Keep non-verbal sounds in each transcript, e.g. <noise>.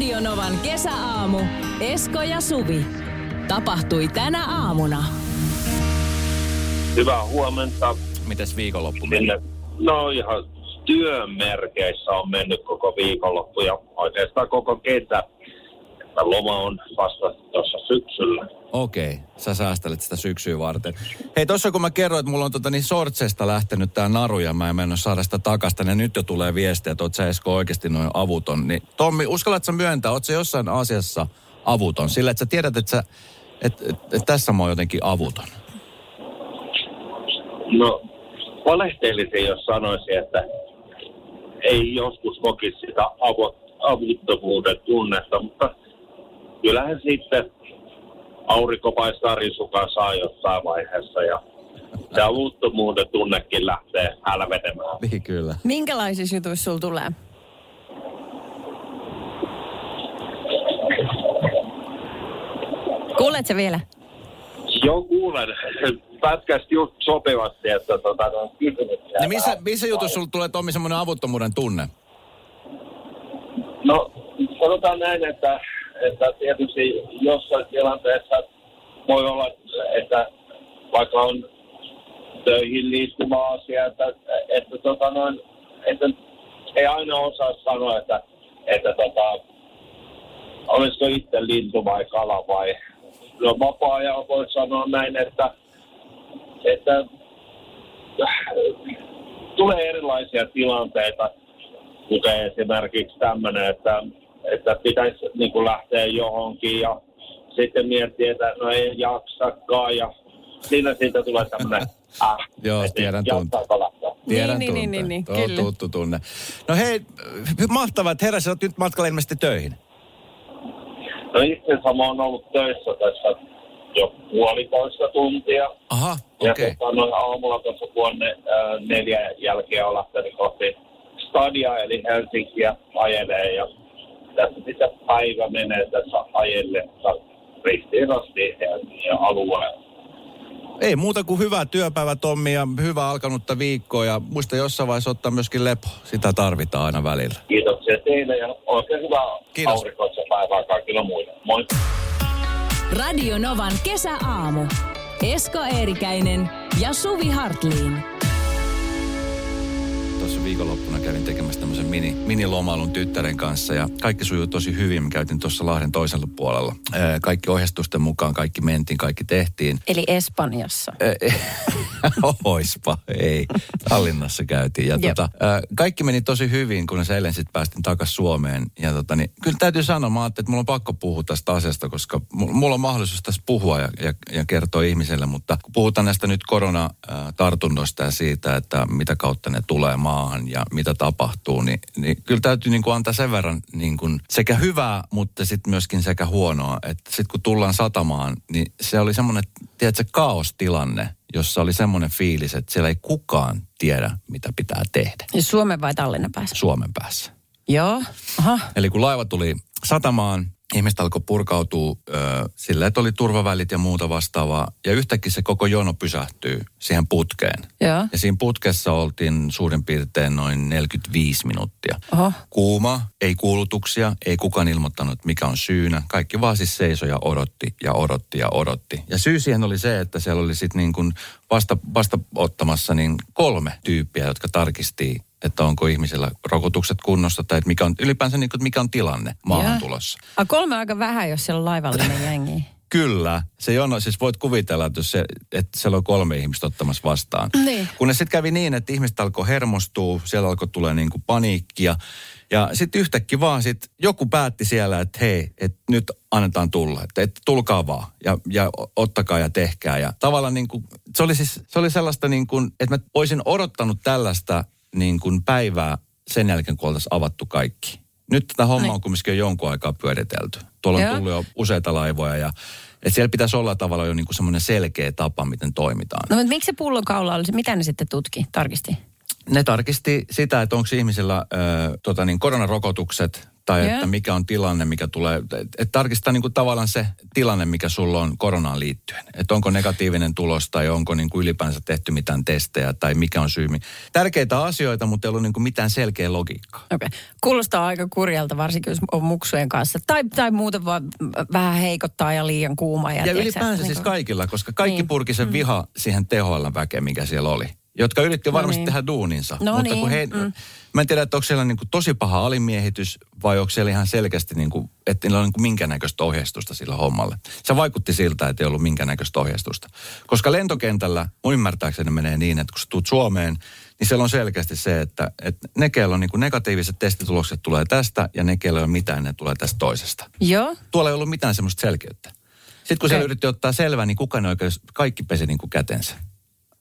Radionovan kesäaamu. Esko ja Suvi. Tapahtui tänä aamuna. Hyvää huomenta. Mites viikonloppu meni? Sinne, no ihan työn merkeissä on mennyt koko viikonloppu ja oikeastaan koko kesä. Loma on vasta tuossa syksyllä. Okei, sä säästelet sitä syksyä varten. Hei, tossa kun mä kerroin, että mulla on tota niin sortsesta lähtenyt tää naru ja mä en mennyt saada sitä takasta, niin nyt jo tulee viestiä, että oot sä Esko oikeasti noin avuton. Niin Tommi, uskallat sä myöntää, oot sä jossain asiassa avuton? Sillä, että sä tiedät, että sä, et, et, et tässä mä oon jotenkin avuton. No, valehtelisin, jos sanoisin, että ei joskus kokisi sitä avuttomuuden tunnetta, mutta kyllähän sitten aurinko paistaa risukan saa jossain vaiheessa ja se avuttomuuden tunnekin lähtee hälvenemään. Niin kyllä. Minkälaisissa jutuissa sulla tulee? Kuulet sä vielä? Joo, kuulen. Pätkästi just sopivasti, että tota, no, kysymyksiä. Niin missä, missä jutussa sulla tulee Tommi semmoinen avuttomuuden tunne? No, sanotaan näin, että, että tietysti jossain tilanteessa voi olla, että vaikka on töihin liittyvä asia, että, että, tota noin, että ei aina osaa sanoa, että, että tota, olisiko itse lintu vai kala vai no vapaa-ajalla voi sanoa näin, että, että tulee erilaisia tilanteita, kuten esimerkiksi tämmöinen, että, että pitäisi niin kuin lähteä johonkin ja sitten miettiä, että no ei jaksakaan ja siinä siitä tulee tämmöinen <laughs> äh, Joo, tiedän lähteä. Tiedän Niin, niin, tunteen. niin, niin, Tuo tuttu tunne. No hei, mahtavaa, että heräsit, oot nyt matkalla ilmeisesti töihin. No itse asiassa mä oon ollut töissä tässä jo puolitoista tuntia. Aha, Ja okei. tota, noin aamulla tuossa vuonna äh, neljä jälkeen on lähtenyt kohti Stadia eli Helsinkiä ajelee ja tässä sitten päivä menee tässä ajellessa Helsingin alueella. Ei muuta kuin hyvää työpäivää Tommi ja hyvää alkanutta viikkoa ja muista jossain vaiheessa ottaa myöskin lepo. Sitä tarvitaan aina välillä. Kiitoksia teille ja oikein hyvää Kiitos. aurinkoista päivää kaikille muille. Moi! Radionovan kesäaamu. Esko Eerikäinen ja Suvi Hartliin. Tuossa viikonloppuna kävin tekemässä tämmöisen mini, minilomailun tyttären kanssa ja kaikki sujuu tosi hyvin. Me käytiin tuossa Lahden toisella puolella. Kaikki ohjeistusten mukaan, kaikki mentiin, kaikki tehtiin. Eli Espanjassa. <laughs> Oispa, ei. Tallinnassa käytiin. Ja tota, kaikki meni tosi hyvin, kunnes eilen sitten päästin takaisin Suomeen. Ja tota, niin, kyllä täytyy sanoa, mä että mulla on pakko puhua tästä asiasta, koska mu- mulla on mahdollisuus tässä puhua ja, ja, ja kertoa ihmiselle. Mutta kun puhutaan näistä nyt koronatartunnoista ja siitä, että mitä kautta ne tulee maahan ja mitä tapahtuu, niin, niin kyllä täytyy niin kuin antaa sen verran niin kuin sekä hyvää, mutta sitten myöskin sekä huonoa. Että sitten kun tullaan satamaan, niin se oli semmoinen, tiedätkö, kaostilanne, jossa oli semmoinen fiilis, että siellä ei kukaan tiedä, mitä pitää tehdä Suomen vai Tallinnan päässä? Suomen päässä. Joo. Aha. Eli kun laiva tuli satamaan, ihmiset alkoi purkautua ö, sillä, että oli turvavälit ja muuta vastaavaa. Ja yhtäkkiä se koko jono pysähtyy siihen putkeen. Joo. Ja siinä putkessa oltiin suurin piirtein noin 45 minuuttia. Oho. Kuuma, ei kuulutuksia, ei kukaan ilmoittanut, mikä on syynä. Kaikki vaan siis seisoi ja odotti ja odotti ja odotti. Ja syy siihen oli se, että siellä oli sitten niin kuin vasta, vasta ottamassa niin kolme tyyppiä, jotka tarkisti, että onko ihmisellä rokotukset kunnossa tai että mikä on, ylipäänsä niin kuin, mikä on tilanne maahan tulossa. A, kolme aika vähän, jos siellä on laivallinen <laughs> jengi. Kyllä, se jono, siis voit kuvitella, että, se, että siellä on kolme ihmistä ottamassa vastaan. Niin. Kunnes sitten kävi niin, että ihmiset alkoi hermostua, siellä alkoi tulee niin kuin paniikkia. Ja sitten yhtäkkiä vaan sit joku päätti siellä, että hei, että nyt annetaan tulla, että, että tulkaa vaan ja, ja ottakaa ja tehkää. Ja tavallaan niin kuin, se oli siis, se oli sellaista niin kuin, että mä olisin odottanut tällaista niin kuin päivää sen jälkeen, kun oltaisiin avattu kaikki. Nyt tätä hommaa Niin. on kumminkin jo jonkun aikaa pyöritelty. Tuolla on Joo. tullut jo useita laivoja ja että siellä pitäisi olla tavallaan jo niinku semmoinen selkeä tapa, miten toimitaan. No mutta miksi se pullonkaula oli? Mitä ne sitten tutki, tarkisti? Ne tarkisti sitä, että onko ihmisillä äh, tota niin, koronarokotukset tai Joo. että mikä on tilanne, mikä tulee. Että et tarkistaa niin kuin tavallaan se tilanne, mikä sulla on koronaan liittyen. Että onko negatiivinen tulos tai onko niin kuin ylipäänsä tehty mitään testejä tai mikä on syy. Tärkeitä asioita, mutta ei ollut niin kuin mitään selkeä logiikkaa. Okei. Okay. Kuulostaa aika kurjalta, varsinkin jos on muksujen kanssa. Tai, tai muuten vaan vähän heikottaa ja liian kuuma. Ja, Ja ylipäänsä niin siis kuin- kaikilla, koska kaikki Niin. purki sen viha siihen THL-väkeen, mikä siellä oli. Jotka yritti No varmasti niin. tehdä duuninsa. No mutta kun niin, he, mm. Mä en tiedä, että onko siellä niin kuin tosi paha alimiehitys vai onko siellä ihan selkeästi, niin kuin, että niillä on niin kuin minkäännäköistä ohjeistusta sillä hommalle. Se vaikutti siltä, että ei ollut minkäännäköistä ohjeistusta. Koska lentokentällä mun ymmärtääkseni menee niin, että kun sä tuut Suomeen, niin siellä on selkeästi se, että, että ne, keillä on niin kuin negatiiviset testitulokset tulee tästä ja ne, keillä ei ole mitään, ne tulee tästä toisesta Joo. tuolla ei ollut mitään semmoista selkeyttä. Sitten kun okay. siellä Okei. yritti ottaa selvää, niin kukaan ei oikein, kaikki pesi niin kuin kätensä.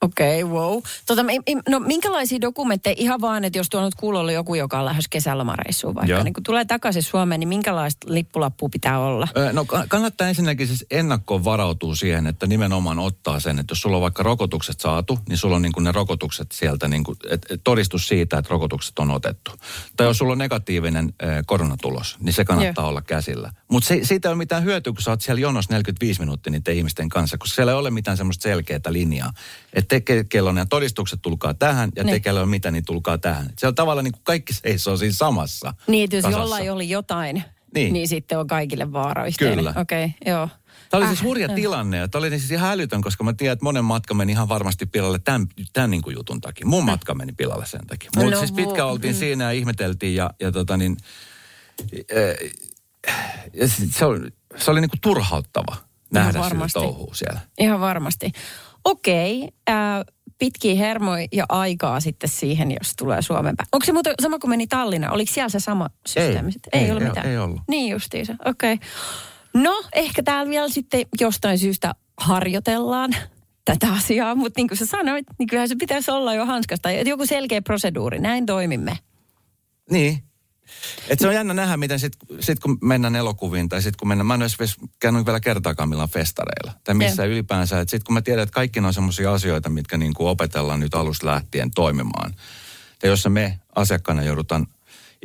Okei, okay, wow. Tota, no minkälaisia dokumentteja, ihan vaan, että jos tuolla nyt kuulolla joku, joka on lähes kesälomareissuun vaikka, Joo. niin kun tulee takaisin Suomeen, niin minkälaista lippulappua pitää olla? No ka- kannattaa ensinnäkin siis ennakkoon varautua siihen, että nimenomaan ottaa sen, että jos sulla on vaikka rokotukset saatu, niin sulla on niin kuin ne rokotukset sieltä, niin kuin, et, et todistus siitä, että rokotukset on otettu. Tai jos sulla on negatiivinen ö, koronatulos, niin se kannattaa olla käsillä. Mutta siitä ei ole mitään hyötyä, kun sä oot siellä jonossa 45 minuuttia niiden ihmisten kanssa, koska siellä ei ole mitään semmoista selkeää linjaa. Että te, ke- kello on ne todistukset, tulkaa tähän, ja te, Niin. kello on mitä, niin tulkaa tähän. Siellä tavallaan niin kuin kaikki seisoo siinä samassa Niin, että jos kasassa. jollain oli jotain, niin. Niin. sitten on kaikille vaara yhteinen. Kyllä. Okei, okay, joo. Tämä oli siis hurja äh. tilanne ja tämä oli siis ihan älytön, koska mä tiedän, että monen matka meni ihan varmasti pilalle tämän, tämän niin kuin jutun takia. Mun matka meni pilalle sen takia. Mutta No siis pitkä vo- oltiin mm. siinä ja ihmeteltiin ja, ja tota niin, äh, ja sit se oli, se oli niin kuin turhauttava nähdä sitä touhua siellä. Ihan varmasti. Okei, äh, pitkiä hermoja ja aikaa sitten siihen, jos tulee Suomen päin. Onko se muuten sama kuin meni Tallinna? Oliko siellä se sama systeemi? sitten? ei, ollut ei- mitään. ei ollut. Niin justiinsa, okei. Okay. No, ehkä täällä vielä sitten jostain syystä harjoitellaan tätä asiaa, mutta niin kuin sä sanoit, niin kyllähän se pitäisi olla jo hanskasta. Joku selkeä proseduuri, näin toimimme. Niin. Et se on jännä nähdä, miten sit, sit kun mennään elokuviin tai sit kun mennään, mä en edes käynyt vielä kertaakaan millään festareilla. Tai missä ylipäänsä, että sit kun mä tiedän, että kaikki on semmoisia asioita, mitkä niin kuin opetellaan nyt alusta lähtien toimimaan. Ja jossa me asiakkaana joudutaan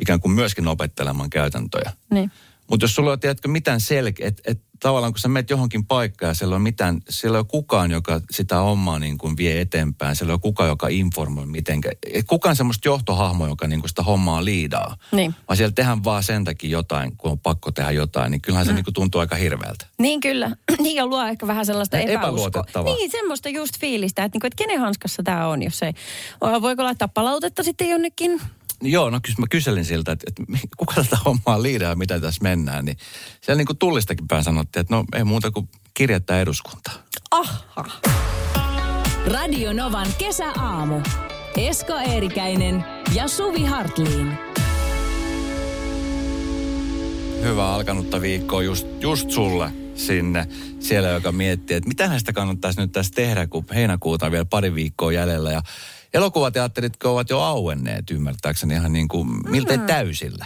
ikään kuin myöskin opettelemaan käytäntöjä. Niin. Mutta jos sulla on, tiedätkö, mitään selkeä, että et, tavallaan kun sä menet johonkin paikkaan ja siellä on mitään, siellä ole kukaan, joka sitä hommaa niin kuin vie eteenpäin, siellä ole kukaan, joka informoi mitenkä, kukaan semmoista johtohahmoa, joka niin kuin sitä hommaa liidaa. Niin. Vaan siellä tehdään vaan sen takia jotain, kun on pakko tehdä jotain, niin kyllähän se niin kuin tuntuu aika hirveältä. Niin kyllä. <clears throat> Niin ja luo ehkä vähän sellaista epäuskoa. Niin, semmoista just fiilistä, että, niinku, että kenen hanskassa tämä on, jos ei... Voiko laittaa palautetta sitten jonnekin? Joo, no kys, mä kyselin siltä, että, että kuka tätä hommaa liidaa ja mitä tässä mennään, niin siellä niin kuin tullistakin päin sanottiin, että no ei muuta kuin kirjattaa eduskuntaa. Aha. Radio Novan kesäaamu. Esko Eerikäinen ja Suvi Hartliin. hyvää alkanutta viikkoa just, just sulle sinne. Siellä, joka miettii, että mitä sitä kannattaisi nyt tässä tehdä, kun heinäkuuta on vielä pari viikkoa jäljellä. Ja elokuvateatteritko ovat jo auenneet, ymmärtääkseni ihan niin kuin miltei täysillä.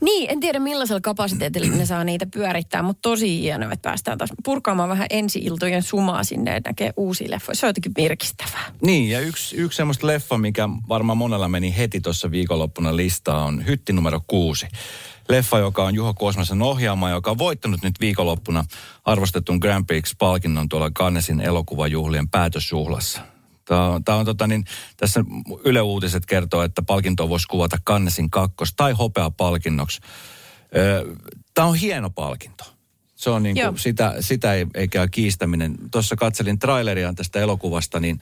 Niin, en tiedä millaisella kapasiteetilla ne saa niitä pyörittää, mutta tosi hienoa, että päästään taas purkaamaan vähän ensi-iltojen sumaa sinne, että näkee uusia leffoja. Se on jotenkin virkistävää. Niin, ja yksi, yksi semmoista leffa, mikä varmaan monella meni heti tuossa viikonloppuna listaa, on Hytti numero kuusi. Leffa, joka on Juho Kosmasen ohjaama, joka on voittanut nyt viikonloppuna arvostetun Grand Prix-palkinnon tuolla Cannesin elokuvajuhlien päätösjuhlassa. Tämä on, tota niin, tässä Yle Uutiset kertoo, että palkintoa voisi kuvata Cannesin kakkos- tai hopeapalkinnoksi. Tämä on hieno palkinto. Se on niin kuin, sitä, sitä ei, ei käy kiistäminen. Tuossa katselin traileria tästä elokuvasta, niin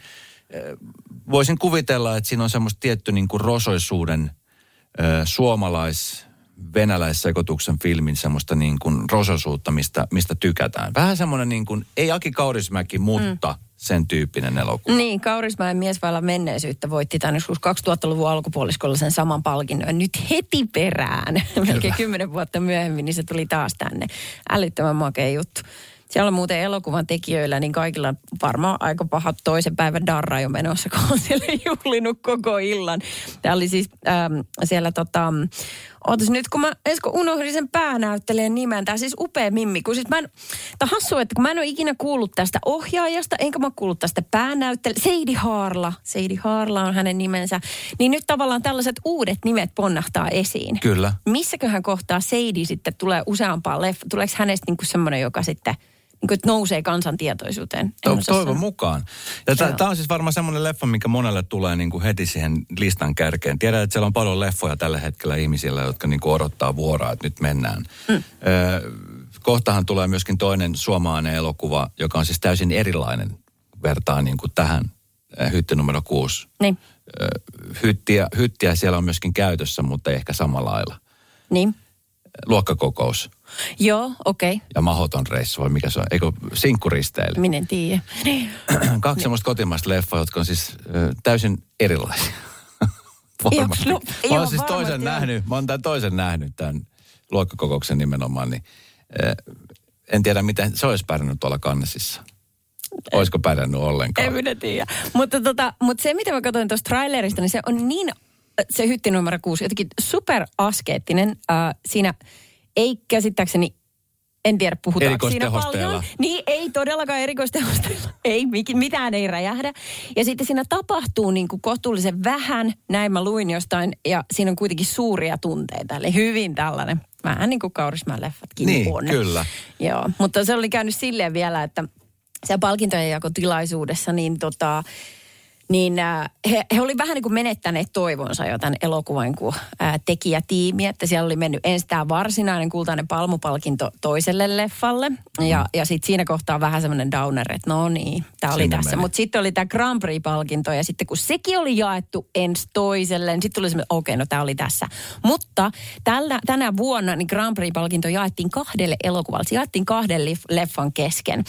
voisin kuvitella, että siinä on semmoista tietty niin kuin rosoisuuden suomalais venäläissekoituksen filmin semmoista niin kuin rosoisuutta, mistä, mistä tykätään. Vähän semmoinen niin kuin, ei Aki Kaurismäki, mutta mm. Sen tyyppinen elokuva. Niin, Kaurismäen mies vailla menneisyyttä voitti tämän joskus 2000-luvun alkupuoliskolla sen saman palkinnon. Nyt heti perään, <laughs> melkein kymmenen vuotta myöhemmin, niin se tuli taas tänne. Älyttömän makea juttu. Siellä on muuten elokuvan tekijöillä, niin kaikilla varmaan aika pahat toisen päivän darra jo menossa, kun on siellä juhlinut koko illan. Tämä oli siis ähm, siellä tota, Ootas nyt, kun mä Esko unohdin sen päänäyttelijän nimen. Tämä siis upea mimmi. Kun siis mä en, tää hassu, että kun mä en ole ikinä kuullut tästä ohjaajasta, enkä mä kuullut tästä päänäyttelijä. Seidi Haarla. Seidi Haarla on hänen nimensä. Niin nyt tavallaan tällaiset uudet nimet ponnahtaa esiin. Kyllä. Missäköhän kohtaa Seidi sitten tulee useampaan leffa? Tuleeko hänestä niinku semmoinen, joka sitten nousee kansantietoisuuteen? En To, toivon mukaan. Ja tämä on siis varmaan semmoinen leffa, mikä monelle tulee niin kuin heti siihen listan kärkeen. Tiedän, että siellä on paljon leffoja tällä hetkellä ihmisillä, jotka niin kuin odottaa vuoroa, että nyt mennään. Mm. Ö, kohtahan tulee myöskin toinen suomalainen elokuva, joka on siis täysin erilainen vertaa niin kuin tähän hytti numero kuusi. Niin, Hyttiä, hyttiä siellä on myöskin käytössä, mutta ei ehkä samalla lailla. niin. Luokkakokous Joo, okei. Okay. ja mahoton reissu, vai mikä se on? Eikö sinkkuristeily? Minä en tiedä. Niin. <clears throat> Kaksi semmoista kotimaista leffaa, jotka on siis ö, täysin erilaisia. <laughs> Varmasti. no, mä joo, oon siis varmasti toisen nähnyt, mä oon tämän toisen nähnyt, tämän luokkakokouksen nimenomaan, niin ö, en tiedä miten se olisi pärjännyt tuolla kannesissa. Olisiko pärjännyt ollenkaan? En minä tiedä. Mutta, tota, mutta se, mitä mä katsoin tuosta trailerista, niin se on niin, äh, se hytti numero kuusi, jotenkin super askeettinen. Äh, siinä ei käsittääkseni, en tiedä puhutaanko siinä paljon. Niin, ei todellakaan erikoistehosteella. <laughs> Ei, mitään ei räjähdä. Ja sitten siinä tapahtuu niin kuin kohtuullisen vähän, näin mä luin jostain, ja siinä on kuitenkin suuria tunteita. Eli hyvin tällainen, vähän niin kuin Kaurismäen leffatkin Niin, on. kyllä. Joo, mutta se oli käynyt silleen vielä, että se palkintojen jakotilaisuudessa, niin tota, niin äh, he, he oli vähän niin kuin menettäneet toivonsa jo tämän elokuvan kuin äh, tekijätiimi, että siellä oli mennyt ensin tämä varsinainen kultainen palmupalkinto toiselle leffalle, ja, ja sitten siinä kohtaa vähän semmoinen downer, että no niin, tämä oli Sinne tässä. Mutta sitten oli tämä Grand Prix-palkinto, ja sitten kun sekin oli jaettu ensi toiselle, niin sitten tuli semmoinen, okei, no tämä oli tässä. Mutta tällä, tänä vuonna niin Grand Prix-palkinto jaettiin kahdelle elokuvalle, se jaettiin kahden leffan kesken.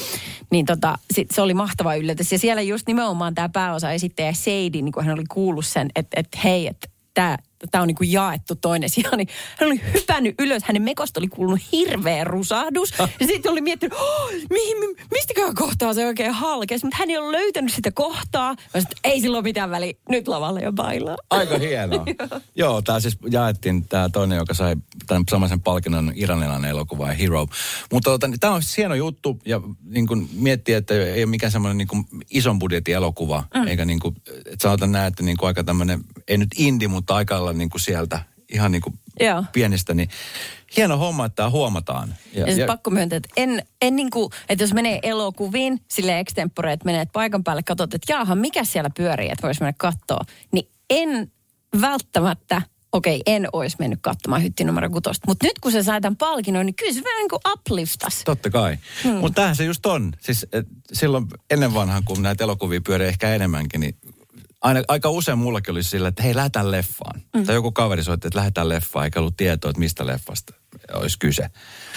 Niin tota, sit se oli mahtava yllätys. Ja siellä just nimenomaan tämä pääosa esittäjä Seidi, niin kun hän oli kuullut sen, että, että hei, että tämä tämä on niin kuin jaettu toinen sija, niin hän oli hypännyt ylös. Hänen mekosta oli kuulunut hirveä rusahdus. Ja sitten oli miettinyt, oh, mihin, mi, mistäkään kohtaa se oikein halkesi. Mutta hän ei ole löytänyt sitä kohtaa. Mä että ei sillä ole mitään väliä. Nyt lavalle ja bailaa. Aika hienoa. <laughs> Joo, tämä siis jaettiin tämä toinen, joka sai tämän samaisen palkinnon iranilainen elokuva ja Hero. Mutta tota, tämä on siis hieno juttu ja niin kun miettii, että ei ole mikään semmoinen niin kuin ison budjetin elokuva. Mm. Eikä niin kuin, että sanotaan näin, että niin kuin aika tämmöinen, ei nyt indie, mutta aika lailla niin kuin sieltä ihan niin kuin Joo. pienestä. Niin hieno homma, että tämä huomataan. Ja, ja pakko myöntää, että en, en niin kuin, että jos menee elokuviin sille extempore, että menet paikan päälle, katsot, että jaaha, mikä siellä pyörii, että voisi mennä katsoa, niin en välttämättä, okei, en olisi mennyt katsomaan hytti numero kutosta. Mutta nyt kun se sai tämän palkinnon, niin kyllä se vähän niin kuin upliftas. Totta kai. Hmm. Mutta tämähän se just on. Siis et, silloin ennen vanhaan, kun näitä elokuvia pyörii ehkä enemmänkin, niin aina, aika usein mullakin oli sillä, että hei, lähdetään leffaan. Mm. Tai joku kaveri soitti, että lähdetään leffaan, eikä ollut tietoa, että mistä leffasta olisi kyse.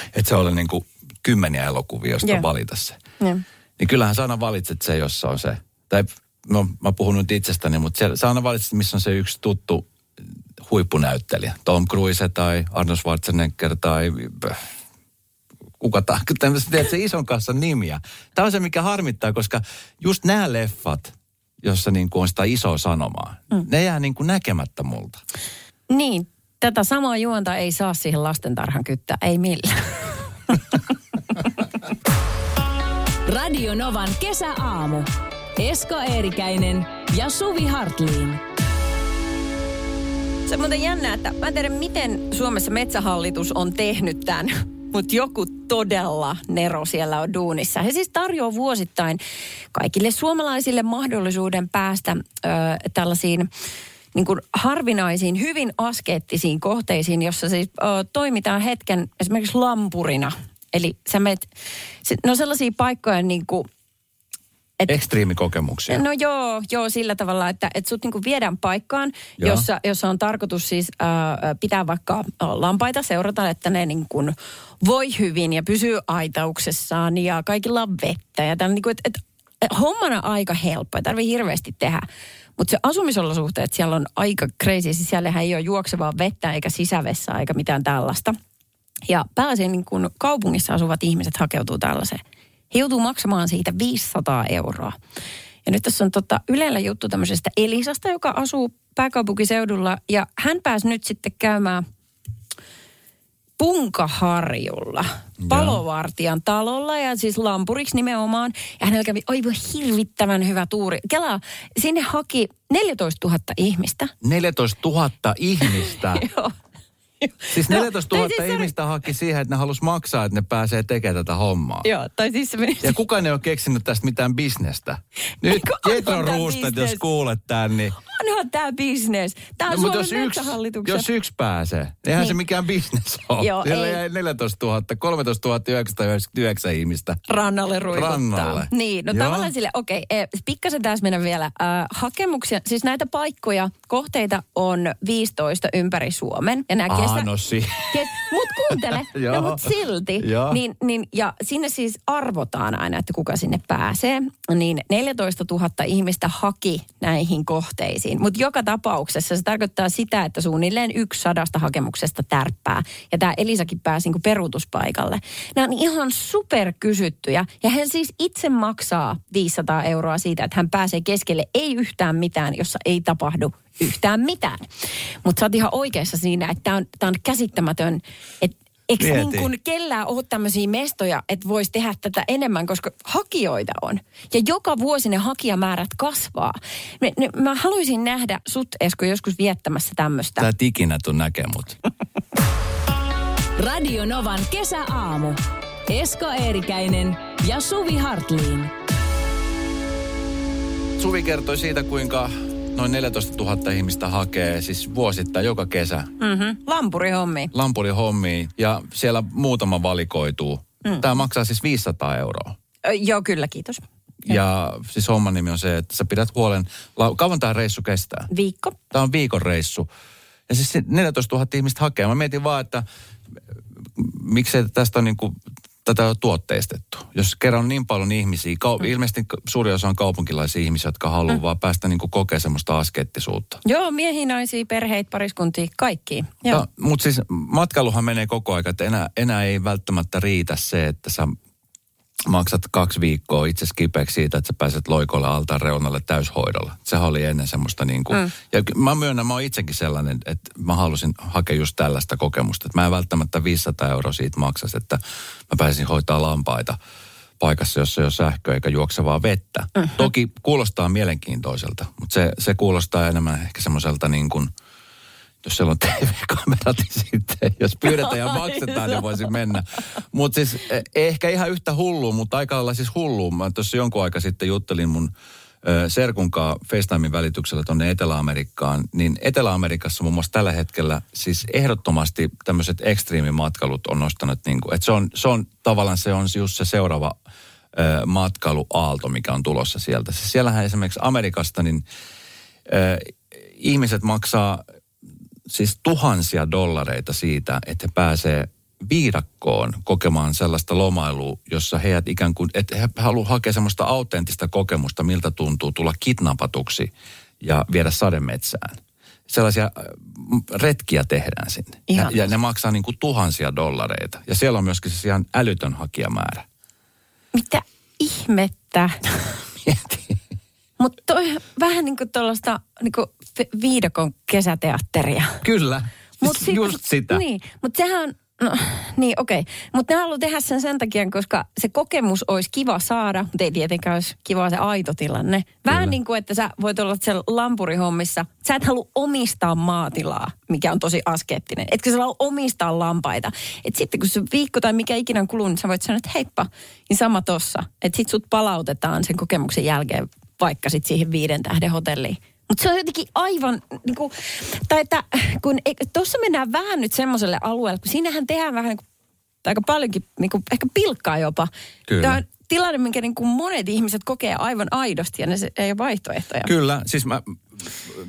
Että se oli niin kuin kymmeniä elokuvia, josta yeah. valita se. Joo. Niin kyllähän sä aina valitset se, jossa on se. Tai no, mä puhun nyt itsestäni, mutta siellä, sä aina valitset, missä on se yksi tuttu huippunäyttelijä. Tom Cruise tai Arnold Schwarzenegger tai äh, kuka tahansa. Tämmöiset, tiedätkö, ison kassan nimiä. Tämä on se, mikä harmittaa, koska just nämä leffat, jossa niin kuin on sitä isoa sanomaa, mm. ne jää niin kuin näkemättä multa. Niin, tätä samaa juonta ei saa siihen lastentarhan kyttää, ei millään. <laughs> Radio Novan kesäaamu. Esko Eerikäinen ja Suvi Hartliin. Se on muuten jännä, että mä en tiedä, miten Suomessa metsähallitus on tehnyt tämän, mutta joku todella nero siellä on duunissa. He siis tarjoaa vuosittain kaikille suomalaisille mahdollisuuden päästä ö, tällaisiin niin kuin harvinaisiin, hyvin askeettisiin kohteisiin, jossa siis ö, toimitaan hetken esimerkiksi lampurina. Eli sä menet, se, no sellaisia paikkoja niin kuin, et, Ekstriimikokemuksia. No joo, joo sillä tavalla, että, että sut niinku viedään paikkaan, Joo. jossa, jossa on tarkoitus siis ää, pitää vaikka ää, lampaita, seurata, että ne niin kuin voi hyvin ja pysyy aitauksessaan ja kaikilla on vettä. Ja tämän, niin kuin, että, että hommana aika helppo, ei tarvitse hirveästi tehdä. Mutta se asumisolosuhteet siellä on aika crazy. Siis siellähän ei ole juoksevaa vettä eikä sisävessaa eikä mitään tällaista. Ja pääasiassa niin kun kaupungissa asuvat ihmiset hakeutuu tällaiseen. He joutuu maksamaan siitä 500 euroa. Ja nyt tässä on tota Ylellä juttu tämmöisestä Elisasta, joka asuu pääkaupunkiseudulla. Ja hän pääsi nyt sitten käymään Punkaharjulla, palovartijan talolla ja siis lampuriksi nimenomaan. Ja hänellä kävi aivan hirvittävän hyvä tuuri. Kela, sinne haki 14 000 ihmistä. 14 000 ihmistä. <laughs> Joo. Siis No, 14 000 tai siis se- ihmistä haki siihen, että ne halus maksaa, että ne pääsee tekemään tätä hommaa. Joo, tai siis se meni... Ja kukaan ei ole keksinyt tästä mitään bisnestä. Nyt Eikö onhan Jetro tää Ruustet, jos kuulet tämän, niin... Onhan tämä bisnes. Tämä on No, mutta Suomen jos yksi, jos yksi pääsee, eihän Niin. se mikään bisnes ole. <laughs> Joo, Siellä ei. jäi 14 000, 13 999 ihmistä. rannalle ruikuttaa. Rannalle. Niin, no Joo. tavallaan sille, okei, okay, pikkasen tässä mennä vielä. Äh, hakemuksia, siis näitä paikkoja, kohteita on 15 ympäri Suomen. Ja nämä no si- Kes, mut kuuntele, <laughs> no, mut silti. Niin, niin, ja sinne siis arvotaan aina, että kuka sinne pääsee. Niin 14 000 ihmistä haki näihin kohteisiin. Mutta joka tapauksessa se tarkoittaa sitä, että suunnilleen yksi sadasta hakemuksesta tärppää. Ja tämä Elisakin pääsi niinku peruutuspaikalle. Nämä on ihan superkysyttyjä. Ja hän siis itse maksaa 500 euroa siitä, että hän pääsee keskelle ei yhtään mitään, jossa ei tapahdu yhtään mitään. Mutta sä oot ihan oikeassa siinä, että tämä on, tää on käsittämätön, että Eikö Mieti. niin kuin kellään ole tämmöisiä mestoja, että voisi tehdä tätä enemmän, koska hakijoita on. Ja joka vuosi ne hakijamäärät kasvaa. Me, ne, mä haluaisin nähdä sut, Esko, joskus viettämässä tämmöistä. Tää ikinä tuu näkee mut. Radio Novan kesäaamu. Esko Eerikäinen ja Suvi Hartliin. Suvi kertoi siitä, kuinka noin 14 000 ihmistä hakee siis vuosittain joka kesä Mm-hmm. Lampurihommi. lampurihommiin ja siellä muutama valikoituu. Mm. Tämä maksaa siis 500 euroa. Ö, joo, kyllä, kiitos. Ja siis homman nimi on se, että sä pidät huolen, kauan tämä reissu kestää? Viikko. Tämä on viikon reissu. Ja siis se 14 000 ihmistä hakee. Mä mietin vaan, että miksei tästä on niin kuin, tätä on tuotteistettu. Jos kerran on niin paljon ihmisiä, kau- Mm. ilmeisesti suuri osa on kaupunkilaisia ihmisiä, jotka haluaa vaan päästä niin kokea semmoista askettisuutta. Joo, miehiä, naisia, perheitä, pariskuntia, kaikki. Mutta siis matkailuhan menee koko ajan, että enää, enää ei välttämättä riitä se, että sä maksat kaksi viikkoa itse kipeäksi siitä, että sä pääset loikolle altaan reunalle täyshoidolla. Sehän oli ennen semmoista niin kuin, mm. ja mä myönnän, mä oon itsekin sellainen, että mä halusin hakea just tällaista kokemusta, että mä en välttämättä 500 euroa siitä maksaisi, että mä pääsin hoitaa lampaita paikassa, jossa ei ole sähköä eikä juoksevaa vettä. Mm-hmm. Toki kuulostaa mielenkiintoiselta, mutta se, se kuulostaa enemmän ehkä semmoiselta niin kuin, jos siellä on TV-kamerat, niin <laughs> sitten jos pyydetään ja maksetaan, niin voisi mennä. Mutta siis eh, ehkä ihan yhtä hullu, mutta aika lailla siis hullu. Mä tuossa jonkun aika sitten juttelin mun ö, serkunkaa FaceTimein välityksellä tuonne Etelä-Amerikkaan, niin Etelä-Amerikassa muun muassa tällä hetkellä siis ehdottomasti tämmöiset ekstriimimatkailut on nostanut, niin kuin, että se on, se on tavallaan se on just se seuraava ö, matkailuaalto, mikä on tulossa sieltä. Siis siellähän esimerkiksi Amerikasta, niin ö, ihmiset maksaa siis tuhansia dollareita siitä, että he pääsee viidakkoon kokemaan sellaista lomailua, jossa heidät ikään kuin, että he haluavat hakea semmoista autenttista kokemusta, miltä tuntuu tulla kidnappatuksi ja viedä sademetsään. Sellaisia äh, retkiä tehdään sinne. Ja, ja ne maksaa niin kuin tuhansia dollareita. Ja siellä on myöskin siis ihan älytön hakijamäärä. Mitä ihmettä? <laughs> Mieti. Mutta toi vähän niin kuin tuollaista niin kuin viidakon kesäteatteria. Kyllä. Mut sit- just sitä. Niin, mutta sehän on, no niin okei. Okay. Mutta ne haluaa tehdä sen sen takia, koska se kokemus olisi kiva saada, mutta ei tietenkään olisi kiva se aito tilanne. Vähän Kyllä. niin kuin, että sä voit olla siellä lampurihommissa. Sä et halua omistaa maatilaa, mikä on tosi askeettinen. Etkö sä halua omistaa lampaita. Et sitten kun se viikko tai mikä ikinä on kulunut, niin sä voit sanoa, että heippa, niin sama tossa. Että sit sut palautetaan sen kokemuksen jälkeen vaikka sit siihen viiden tähden hotelliin. Mutta se on jotenkin aivan, niin kuin, tai että kun tuossa mennään vähän nyt semmoiselle alueelle, kun siinähän tehdään vähän niin kuin, aika paljonkin, niin kuin, ehkä pilkkaa jopa. Kyllä. Tämä on tilanne, minkä niin kuin monet ihmiset kokee aivan aidosti ja ne se, ei ole vaihtoehtoja. Kyllä, siis mä,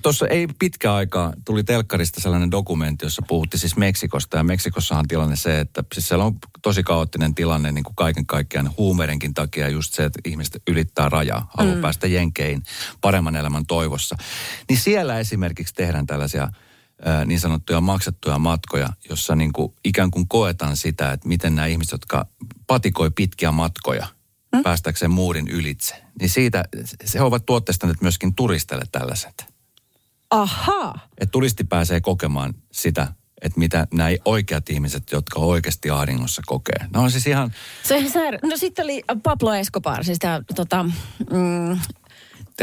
tuossa ei pitkä aikaa tuli telkkarista sellainen dokumentti, jossa puhuttiin siis Meksikosta. Ja Meksikossahan on tilanne se, että siis siellä on tosi kaoottinen tilanne niin kuin kaiken kaikkiaan huumeidenkin takia just se, että ihmiset ylittää rajaa, haluaa mm. päästä jenkeihin paremman elämän toivossa. Niin siellä esimerkiksi tehdään tällaisia niin sanottuja maksettuja matkoja, jossa niin kuin ikään kuin koetaan sitä, että miten nämä ihmiset, jotka patikoi pitkiä matkoja, hmm? päästäkseen muurin ylitse. Niin siitä, se ovat tuotteistaneet myöskin turisteille tällaiset. Ahaa. Että turisti pääsee kokemaan sitä, että mitä nämä oikeat ihmiset, jotka oikeasti ahdingossa kokee. No on siis ihan... Se, no sitten oli Pablo Escobar, siis tämä tota, mm,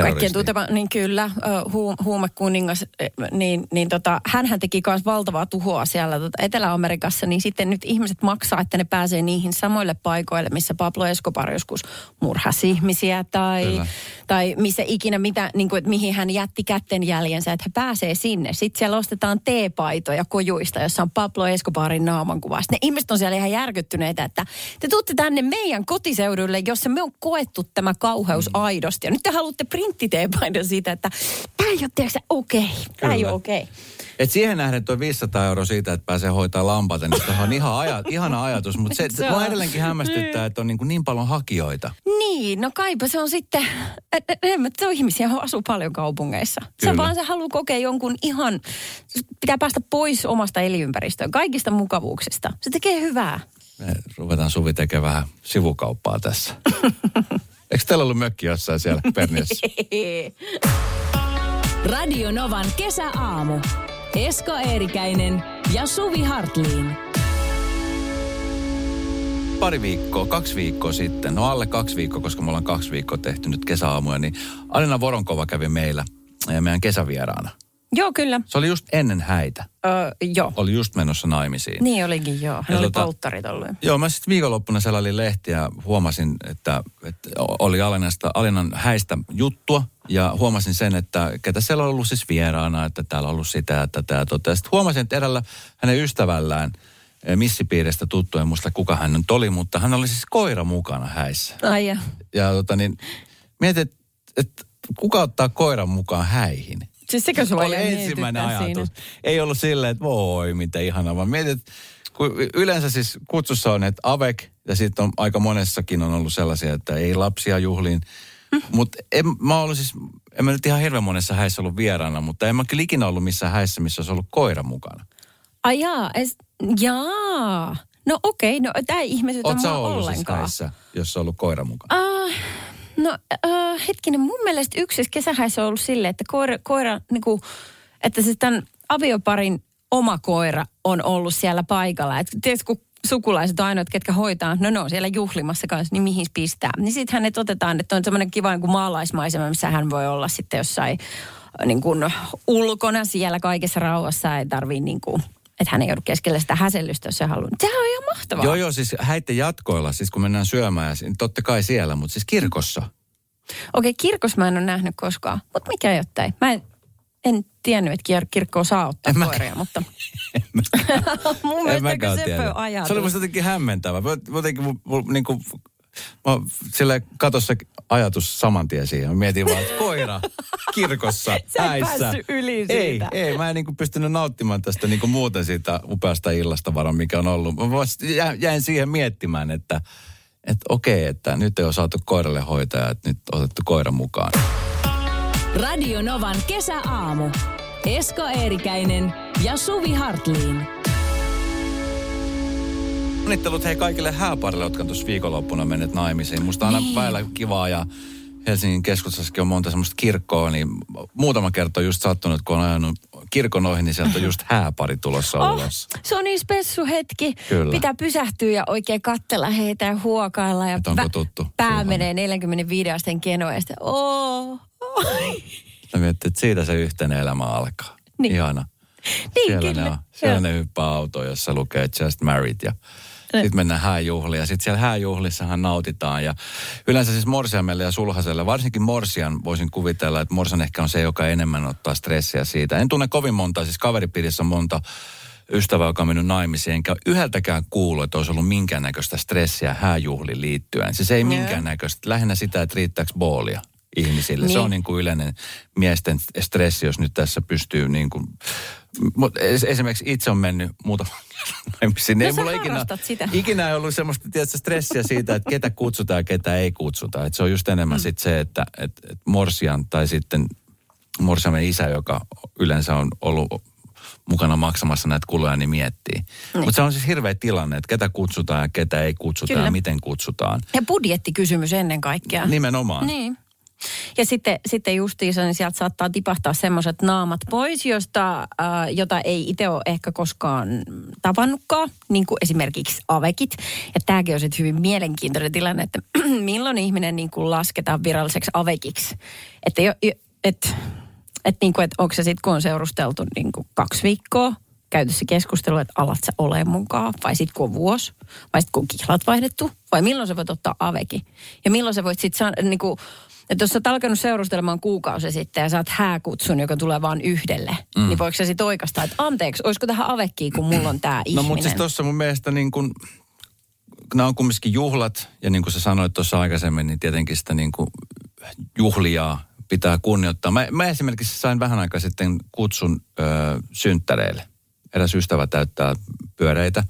Kaikkien tuntema, niin kyllä, hu, huumekuningas, niin, niin tota, hänhän teki myös valtavaa tuhoa siellä tota Etelä-Amerikassa, niin sitten nyt ihmiset maksaa, että ne pääsee niihin samoille paikoille, missä Pablo Escobar joskus murhasi ihmisiä tai, tai missä ikinä, mitä, niin kuin, että mihin hän jätti kätten jäljensä, että he pääsee sinne. Sitten siellä ostetaan teepaitoja kojuista, jossa on Pablo Escobarin naamankuva. Sitten ne ihmiset on siellä ihan järkyttyneitä, että te tuutte tänne meidän kotiseudulle, jossa me on koettu tämä kauheus mm. aidosti. Ja nyt te haluatte printtiteepaidan siitä, että tämä ei ole tiedätkö, okei, okay. tämä ei ole okei. Okay. Et siihen nähden tuo 500 euroa siitä, että pääsee hoitaa lampaita, niin se on ihan aja, ihana ajatus. Mutta se, se on. edelleenkin hämmästyttää, että on niin, kuin niin paljon hakijoita. Niin, no kaipa se on sitten, että se on ihmisiä, jotka asuu paljon kaupungeissa. Kyllä. Se vaan se haluaa kokea jonkun ihan, pitää päästä pois omasta elinympäristöön, kaikista mukavuuksista. Se tekee hyvää. Me ruvetaan Suvi tekemään vähän sivukauppaa tässä. <laughs> Eikö teillä ollut mökki jossain siellä <laughs> Perniössä? Radio Novan kesäaamu. Esko Eerikäinen ja Suvi Hartliin. Pari viikkoa, kaksi viikkoa sitten, no alle kaksi viikkoa, koska me ollaan kaksi viikkoa tehty nyt kesäaamuja, niin Alina Voronkova kävi meillä ja meidän kesävieraana. Joo, kyllä. Se oli just ennen häitä. Öö, joo. Oli just menossa naimisiin. Niin olikin, joo. Hän ja oli tota, polttarit ollut. Joo, mä sitten viikonloppuna selailin lehtiä ja huomasin, että, että oli Alinasta, Alinan häistä juttua. Ja huomasin sen, että ketä siellä on ollut siis vieraana, että täällä on ollut sitä ja tätä ja tota. Sitten huomasin, että erällä hänen ystävällään eh, missipiiristä tuttu, en muista kuka hän nyt oli, mutta hän oli siis koira mukana häissä. Ai ja. Ja tota niin, mietin, että, että kuka ottaa koiran mukaan häihin? Siis sekö sulla oli ensimmäinen ajatus. Siinä? Ei ollut silleen, että voi mitä ihanaa, vaan mietit, kun yleensä siis kutsussa on, että avek, ja sitten on aika monessakin on ollut sellaisia, että ei lapsia juhliin. Mm. Mutta mä ollut siis, en mä nyt ihan hirveän monessa häissä ollut vieraana, mutta en mä kyllä ikinä ollut missään häissä, missä olisi ollut koira mukana. Ai jaa, es, jaa. No okei, okay, no tämä ei ihmetytä mua ollenkaan. Oletko ollut siis häissä, jossa on ollut koira mukana? Uh, No äh, hetkinen, mun mielestä yksi kesähäissä on ollut silleen, että koira, koira niin kuin, että se tämän avioparin oma koira on ollut siellä paikalla. Et tietysti kun sukulaiset on ainoat, ketkä hoitaa, no ne on siellä juhlimassa kanssa, niin mihin pistää. Niin sitten hänet otetaan, että on semmoinen kiva niin maalaismaisema, missä hän voi olla sitten jossain niin kuin ulkona siellä kaikessa rauhassa. Ei tarvii niin kuin, että hän ei joudu keskelle sitä häsellystä, jos se haluaa. Sehän on ihan mahtavaa. Joo, joo, siis häitten jatkoilla, siis kun mennään syömään, niin totta kai siellä, mutta siis kirkossa. Okei, kirkossa mä en ole nähnyt koskaan, mutta mikä jotain. Mä en, en tiennyt, että kir- kirkko saa ottaa en koiria, mutta... <laughs> en mä, <laughs> Mun mielestä se ajatus. Se oli musta jotenkin hämmentävä. Jotenkin mun, mun, niin kuin, Mä sille katossa ajatus saman tien siihen. Mä mietin vaan, että koira kirkossa, <laughs> Sä häissä. yli siitä. Ei, ei, mä en niin pystynyt nauttimaan tästä niin muuten siitä upeasta illasta varan, mikä on ollut. Mä jäin siihen miettimään, että, että okei, että nyt ei ole saatu koiralle hoitaja, että nyt on otettu koira mukaan. Radio Novan kesäaamu. Esko Eerikäinen ja Suvi Hartliin. Onnittelut hei kaikille hääparille, jotka tuossa viikonloppuna menneet naimisiin. Musta on aina niin. väillä kivaa ja Helsingin keskustassakin on monta semmoista kirkkoa, niin muutama kerta on just sattunut, kun on ajanut kirkon ohi, niin sieltä on just hääpari tulossa oh, ulos. Se on niin spessu hetki. Kyllä. Pitää pysähtyä ja oikein katsella heitä ja huokailla. Ja onko tuttu? Pää Sulla. menee 45 asteen kenoista. Oh, oh. Mä miettii, että siitä se yhteinen elämä alkaa. Niin. Ihana. Niin, siellä kyllä. Ne on, siellä ne hyppää autoon, jossa lukee Just Married ja sitten mennään hääjuhliin ja sitten siellä hääjuhlissahan nautitaan. Ja yleensä siis morsiamelle ja sulhaselle, varsinkin morsian voisin kuvitella, että morsian ehkä on se, joka enemmän ottaa stressiä siitä. En tunne kovin monta, siis kaveripiirissä on monta ystävää, joka on mennyt naimisiin, enkä yhdeltäkään kuulu, että olisi ollut minkäännäköistä stressiä hääjuhliin liittyen. Siis ei minkäännäköistä, lähinnä sitä, että riittääkö boolia ihmisille. Niin. Se on niin kuin yleinen miesten stressi, jos nyt tässä pystyy niin kuin mutta esimerkiksi itse on mennyt muutama <laughs> naimisiin. No ei mulla ikinä, sitä. ikinä ei ollut semmoista tietysti, stressiä siitä, että ketä kutsutaan ja ketä ei kutsuta. Et se on just enemmän mm. sit se, että et, et morsian tai sitten morsiamen isä, joka yleensä on ollut mukana maksamassa näitä kuluja, niin miettii. Niin. Mutta se on siis hirveä tilanne, että ketä kutsutaan ja ketä ei kutsuta Kyllä. ja miten kutsutaan. Ja budjettikysymys ennen kaikkea. Nimenomaan. Niin. Ja sitten, sitten justiinsa, niin sieltä saattaa tipahtaa semmoiset naamat pois, josta, äh, jota ei itse ole ehkä koskaan tavannutkaan, niin kuin esimerkiksi avekit. Ja tämäkin on sitten hyvin mielenkiintoinen tilanne, että <clears throat> milloin ihminen niin kuin lasketaan viralliseksi avekiksi. Että jo, jo, et, et niin kuin, et onko se sitten, kun on seurusteltu niin kuin kaksi viikkoa, käyty se keskustelu, että alat sä ole mukaan, vai sitten kun on vuosi, vai sitten kun on kihlat vaihdettu, vai milloin sä voit ottaa aveki. Ja milloin sä voit sitten niin kuin, että jos sä oot alkanut seurustelemaan kuukausi sitten ja saat hääkutsun, joka tulee vain yhdelle, mm. niin voiko sä sitten oikeastaan, että anteeksi, olisiko tähän avekkiin, kun mulla on tämä ihminen? No mutta siis tuossa mun mielestä niin kuin, nämä on kumminkin juhlat, ja niin kuin sä sanoit tuossa aikaisemmin, niin tietenkin sitä niin kuin juhliaa pitää kunnioittaa. Mä, mä esimerkiksi sain vähän aikaa sitten kutsun ö, synttäreille. Eräs ystävä täyttää pyöreitä.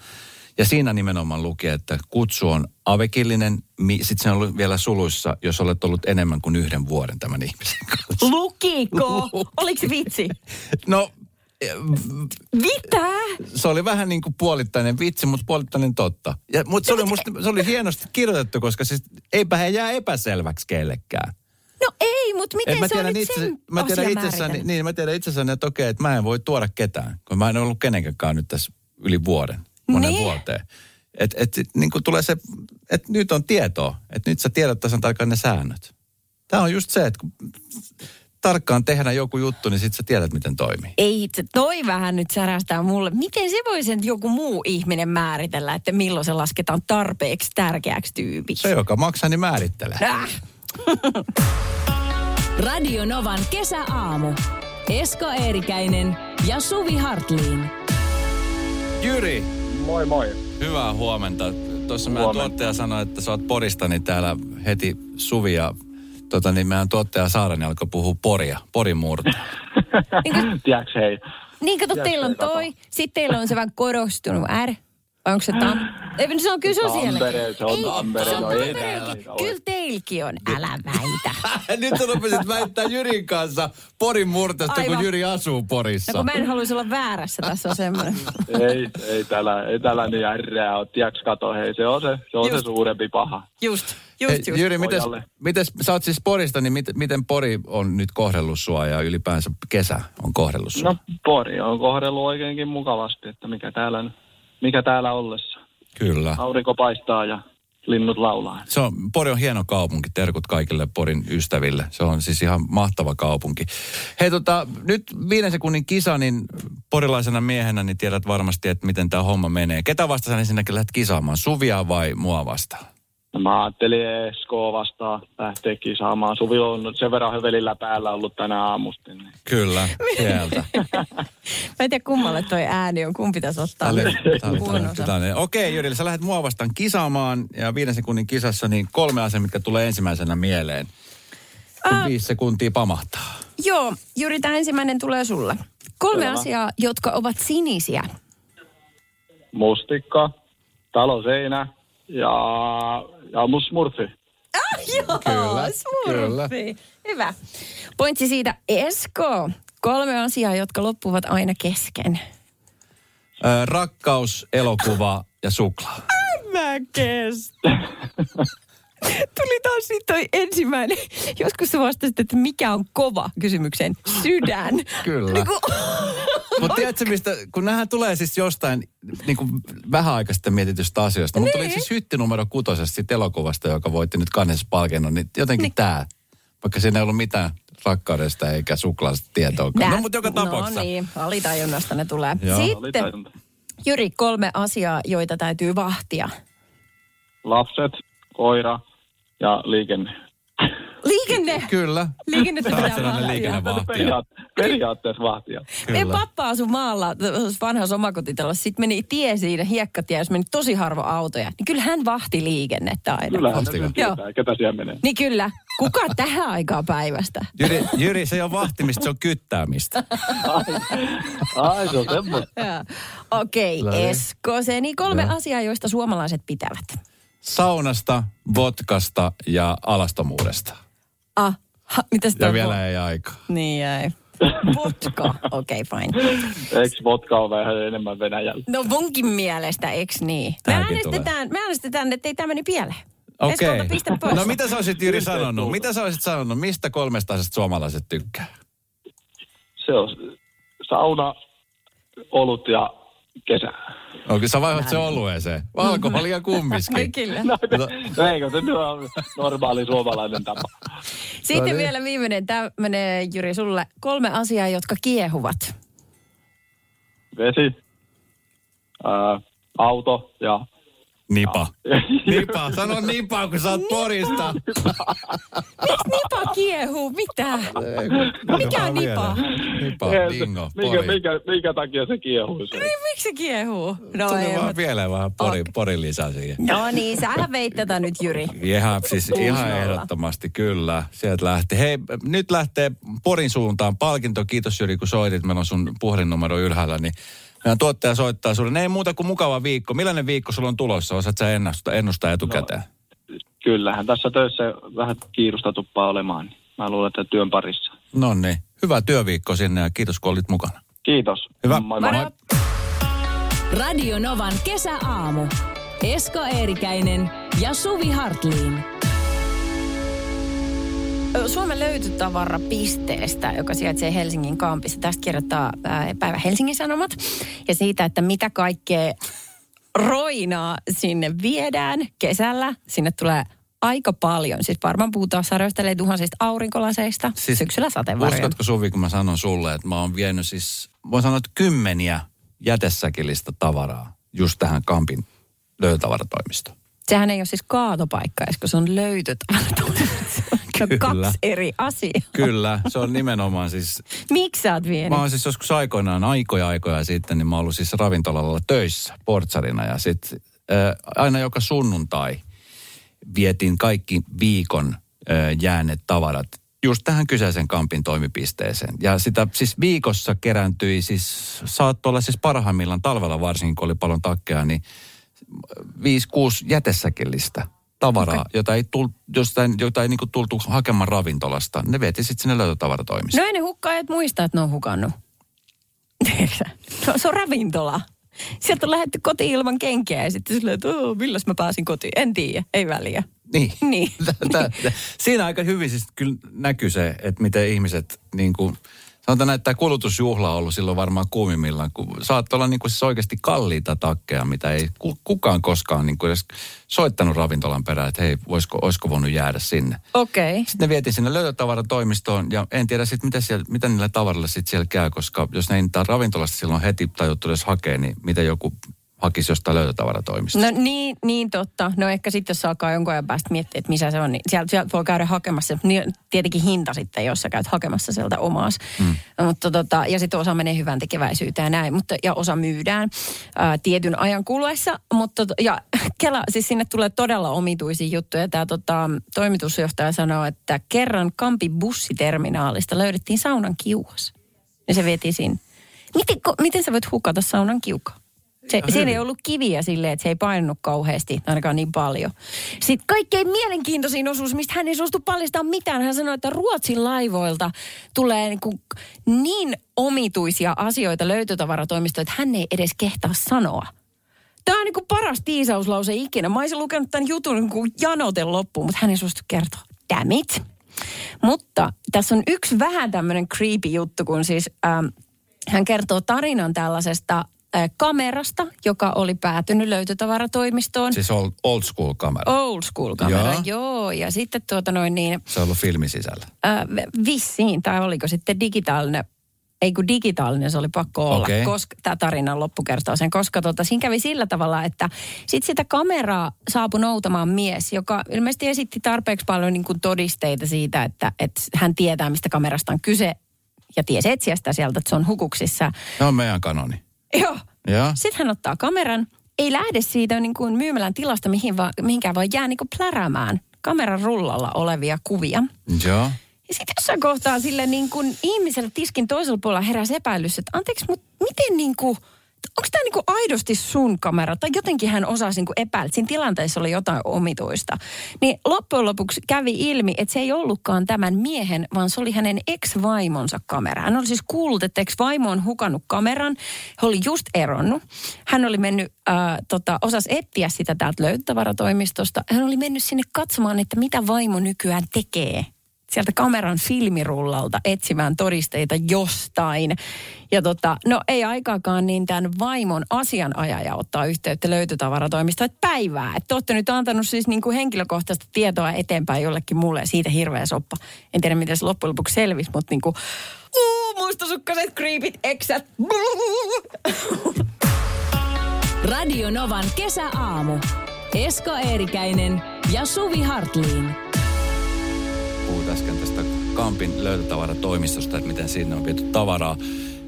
Ja siinä nimenomaan luki, että kutsu on avekillinen. Sitten se on ollut vielä suluissa, jos olet ollut enemmän kuin yhden vuoden tämän ihmisen kanssa. Lukiko? Oliko se vitsi? No, Mitä? se oli vähän niin kuin puolittainen vitsi, mutta puolittainen totta. Ja, mutta se oli, musta, se oli hienosti kirjoitettu, koska siis eipä he jää epäselväksi kellekään. No ei, mutta miten mä se on tiedän, itse, mä tiedän itsessäni, niin, mä tiedän itsessäni, että okei, että mä en voi tuoda ketään, kun mä en ollut kenenkään nyt tässä yli vuoden, monen Niin. vuoteen. Että et, niin kuin tulee se, että nyt on tietoa, että nyt sä tiedät tasan tarkkaan ne säännöt. Tämä on just se, että kun tarkkaan tehdään joku juttu, niin sit sä tiedät, miten toimii. Ei itse, toi vähän nyt särästää mulle. Miten se voi sen joku muu ihminen määritellä, että milloin se lasketaan tarpeeksi tärkeäksi tyypiksi? Se, joka maksaa, niin määrittelee. Äh. <laughs> Radio Novan kesäaamu. Esko Eerikäinen ja Suvi Hartliin. Jyri, Moi moi. hyvää huomenta. Tuossa meidän Huomenta. tuottaja sanoi, että sä oot Porista, niin täällä heti Suvi ja tota, niin meidän tuottaja Saarani alkoi puhua Poria, Porin murta. Niin, <laughs> Tiedätkö hei? niin kato, teillä on toi, sitten teillä on se vähän korostunut R. Vai onko se tam... Ei, se on kyllä se on siellä. Tampere, se on Ei, Tampere, se on no Tampereellakin. Kyllä teilläkin on, älä väitä. <laughs> Nyt sä rupesit väittää Jyrin kanssa Porin murtasta, kun Aivan. Jyri asuu No Porissa. kun mä en haluaisi olla väärässä, tässä on semmoinen. <laughs> ei, ei täällä, ei täällä niin ärreä ole. Tiedätkö, kato, hei, se on se, se, on Just. se suurempi paha. Just, Hei, just, just. Jyri, mites, mites, sä oot siis Porista, niin mit, miten Pori on nyt kohdellut sua ja ylipäänsä kesä on kohdellut sua? No, Pori on kohdellut oikeinkin mukavasti, että mikä täällä, mikä täällä ollessa. Kyllä. Aurinko paistaa ja linnut laulaa. Se on, Pori on hieno kaupunki. Terkut kaikille Porin ystäville. Se on siis ihan mahtava kaupunki. Hei tota, nyt viiden sekunnin kisa, niin porilaisena miehenä niin tiedät varmasti, että miten tämä homma menee. Ketä vastaan ensinnäkin lähdet kisaamaan? Suvia vai mua vastaan? No, mä ajattelin Eskoa vastaan lähteä kisaamaan. Suvi on sen verran hövelillä päällä ollut tänä aamusta. Niin. Kyllä, sieltä. <laughs> Mä en tiedä kummalle toi ääni on, kumpi pitäisi ottaa. Okei, Jyri, sä lähdet mua vastaan kisaamaan ja viiden sekunnin kisassa niin kolme asiaa, mitkä tulee ensimmäisenä mieleen. Kun Ah. viisi sekuntia pamahtaa. Joo, Juri, tämä ensimmäinen tulee sulle. Kolme Selvä. asiaa, jotka ovat sinisiä. Mustikka, taloseinä ja, ja mun smurfi. Joo, Kyllä, smurfi. Hyvä. Pointsi siitä, Esko. Kolme asiaa, jotka loppuvat aina kesken. Ö, rakkaus, elokuva ja suklaa. Mä kestä. <laughs> Tuli taas siitä toi ensimmäinen. Joskus sä vastasit, että mikä on kova kysymykseen. Sydän. Kyllä. Niin kuin, Mutta tiedätkö mistä, kun nämähän tulee siis jostain niin kuin vähän aikaa sitten mietitystä asioista. Mutta tuli Niin. siis hytti numero kutosesta siitä elokuvasta, joka voitti nyt kannessa palkinnon. Niin jotenkin niin. tämä, vaikka siinä ei ollut mitään rakkaudesta eikä suklaasta tietoa. No mutta joka tapauksessa. No niin, alitajunnasta ne tulee. Joo. Sitten. Jyri, kolme asiaa, joita täytyy vahtia. Lapset, koira ja liikenne. Liikenne! Kyllä. Liikennettä pitää sellainen vahtia. liikennevahtia. Periaat- periaatteessa vahtia. Meidän pappa asui maalla, vanhassa omakotitalossa. Sitten meni tie siinä, hiekkatie, jos meni tosi harva autoja. Niin kyllä hän vahti liikennettä aina. Kyllähän tietää, ketä siellä menee. Niin kyllä. Kuka tähän aikaan päivästä? Jyri, Jyri, se ei ole vahtimista, se on kyttäämistä. Ai, se on semmoista. Okei, okay, niin. Esko. Se niin kolme Joo. asiaa, joista suomalaiset pitävät. Saunasta, vodkasta ja alastomuudesta. Ah, ha, mitäs Ja vielä ei aikaa. Niin jäi. Vodka, okei okay, fine. Eikö vodka ole vähän enemmän Venäjällä? No munkin mielestä, eks niin? Me Tämäkin äänestetään, me äänestetään, että ei tämä meni pieleen. Okei. Pois. No mitä sä olisit Jyri sanonut? Mitä sä olisit sanonut? Mistä kolmesta asiasta suomalaiset tykkää? Se on sauna, olut ja kesä. Okei, sä vaihdat se olueeseen. Alkoholia kummiskin. Kyllä. No, no eikö se nyt on normaali suomalainen tapa? Sitten No niin. vielä viimeinen, tämä menee Jyri sulle. Kolme asiaa, jotka kiehuvat. Vesi, ää, auto ja... Nipa. <laughs> Nipa. Sano nipa, kun sä oot Porista. Nipa kiehuu, mitä? Mikä on nipa? Nipa, bingo, minkä, Pori. minkä, minkä takia se kiehuu se? Niin, miksi se kiehuu? No, Tuli ei, vaan mut- vielä vähän pori, Okei. pori lisää siihen. no niin, sähän veit tätä nyt Jyri. Ihan, siis ihan ehdottomasti, kyllä. Sieltä lähti. Hei, nyt lähtee Porin suuntaan palkinto. Kiitos Jyri, kun soitit. Meillä on sun puhelinnumero ylhäällä, niin meidän tuottaja soittaa sulle. Ne ei muuta kuin mukava viikko. Millainen viikko sulla on tulossa? Osaat sä ennustaa, ennustaa etukäteen? Kyllähän tässä töissä vähän kiirusta tuppaa olemaan. niin Mä luulen, että työn parissa. No niin. Hyvä työviikko sinne ja kiitos kun olit mukana. Kiitos. Hyvä. Moi moi. Moro. Radio Novan kesäaamu. Esko Eerikäinen ja Suvi Hartliin. Suomen löytytavarapisteestä, joka sijaitsee Helsingin kampissa. Tästä kirjoittaa päivä Helsingin Sanomat. Ja siitä, että mitä kaikkea roinaa sinne viedään kesällä. Sinne tulee aika paljon. Siis varmaan puhutaan sadoista, ellei tuhansista aurinkolaseista. Siis syksyllä sateenvarjoja. Uskotko Suvi, kun mä sanon sulle, että mä oon vienyt siis, voin sanoa, että kymmeniä jätesäkillistä tavaraa just tähän Kampin löytötavaratoimistoon. Sehän ei ole siis kaatopaikka, koska se on löytötavaratoimisto. <laughs> Kyllä. kaksi eri asiaa. Kyllä, se on nimenomaan siis Miksi sä oot vienyt? Mä oon siis joskus aikoinaan, aikoja aikoja sitten, niin mä oon ollut siis ravintolalla töissä portsarina ja sitten äh, aina joka sunnuntai vietin kaikki viikon äh, jääneet tavarat just tähän kyseisen kampin toimipisteeseen. Ja sitä siis viikossa kerääntyi siis, saattoi olla siis parhaimmillaan talvella varsinkin, kun oli paljon takkeja, niin 5-6 jätesäkillistä tavaraa, okay. jota ei, tul, jostain, jota ei niinku tultu hakemaan ravintolasta. Ne vietiin sitten sinne löytötavaratoimistoon. No ei ne hukkaajat muista, että ne on hukannut. <laughs> No, se on ravintola. Sieltä on lähdetty kotiin ilman kenkiä ja sitten silleen, että "Oo, milläs mä pääsin kotiin. En tiedä, ei väliä. Niin. <laughs> Niin. Tä- tä- Siinä aika hyvin siis kyllä näkyy se, että miten ihmiset niin kuin, sanotaan näin, että tämä kulutusjuhla on ollut silloin varmaan kuumimmillaan, kun saattoi olla niin kuin siis oikeasti kalliita takkeja, mitä ei ku- kukaan koskaan niin kuin edes soittanut ravintolan perään, että hei, voisiko, olisiko voinut jäädä sinne. Okei. Okay. Sitten ne vietiin sinne löytötavaratoimistoon ja en tiedä sitten, mitä, siellä, mitä niillä tavarilla sitten siellä käy, koska jos ne ei niitä ravintolasta silloin heti tajuttu edes hakea, niin mitä joku hakisi jostain löytötavaratoimistosta. No niin, niin totta. No ehkä sitten jos alkaa jonkun ajan päästä miettiä, että missä se on, niin sieltä, sieltä voi käydä hakemassa. Niin tietenkin hinta sitten, jos sä käyt hakemassa sieltä omaas. Mm. Mutta tota, ja sitten osa menee hyvän tekeväisyyteen ja näin, mutta, ja osa myydään ää, tietyn ajan kuluessa. Mutta, to- ja <laughs> Kela, siis sinne tulee todella omituisia juttuja. Tämä tota, toimitusjohtaja sanoo, että kerran Kampi bussiterminaalista löydettiin saunan kiuas. Ja se vietiin sinne. Miten, ko- miten sä voit hukata saunan kiukaan? Se, Ihan siinä ei hyvin. ollut kiviä silleen, että se ei painunut kauheasti, ainakaan niin paljon. Sitten kaikkein mielenkiintoisin osuus, mistä hän ei suostu paljastamaan mitään. Hän sanoi, että Ruotsin laivoilta tulee niin, kuin niin omituisia asioita löytötavaratoimistoon, että hän ei edes kehtaa sanoa. Tämä on niin kuin paras tiisauslause ikinä. Mä olisin lukenut tämän jutun niin kuin janoten loppuun, mutta hän ei suostu kertoa. Damn it. Mutta tässä on yksi vähän tämmöinen creepy juttu, kun siis ähm, hän kertoo tarinan tällaisesta kamerasta, joka oli päätynyt löytötavaratoimistoon. Siis old, old school kamera. Old school kamera, Joo. joo. Ja sitten tuota noin niin, Se on ollut filmi sisällä. äh, vissiin, tai oliko sitten digitaalinen, ei kun digitaalinen se oli pakko olla, Okei. koska tämä tarinan loppu kertoo sen, koska tota, siinä kävi sillä tavalla, että sitten sitä kameraa saapui noutamaan mies, joka ilmeisesti esitti tarpeeksi paljon niin kuin todisteita siitä, että, että hän tietää, mistä kamerasta on kyse ja tiesi etsiä sitä sieltä, että se on hukuksissa. Se on meidän kanoni. Sitten hän ottaa kameran, ei lähde siitä niin kuin myymälän tilasta mihin vaan, mihinkään, vaan jää niin kuin pläräämään kameran rullalla olevia kuvia. Joo. Ja sitten jossain kohtaa sille niin kuin ihmiselle tiskin toisella puolella heräsi epäilys, että anteeksi, mutta miten niin kuin onko tämä niinku aidosti sun kamera? Tai jotenkin hän osasi niinku epäillä, että siinä tilanteessa oli jotain omituista. Niin loppujen lopuksi kävi ilmi, että se ei ollutkaan tämän miehen, vaan se oli hänen ex-vaimonsa kamera. Hän oli siis kuullut, että ex-vaimo on hukannut kameran. He oli just eronnut. Hän oli mennyt, äh, tota, osas etsiä sitä täältä löytötavaratoimistosta. Hän oli mennyt sinne katsomaan, että mitä vaimo nykyään tekee sieltä kameran filmirullalta etsimään todisteita jostain. Ja tota, no ei aikaakaan niin tämän vaimon asianajaja ottaa yhteyttä löytötavaratoimistoon, että päivää. Että olette nyt antanut siis niin kuin henkilökohtaista tietoa eteenpäin jollekin mulle siitä hirveä soppa. En tiedä, miten se loppujen lopuksi selvisi, mutta niin kuin, uu, mustasukkaset, creepit, eksät. Radio Novan kesäaamu. Esko Eerikäinen ja Suvi Hartliin. Puhuit äsken tästä Kampin löytötavaratoimistosta, että miten sinne on viety tavaraa.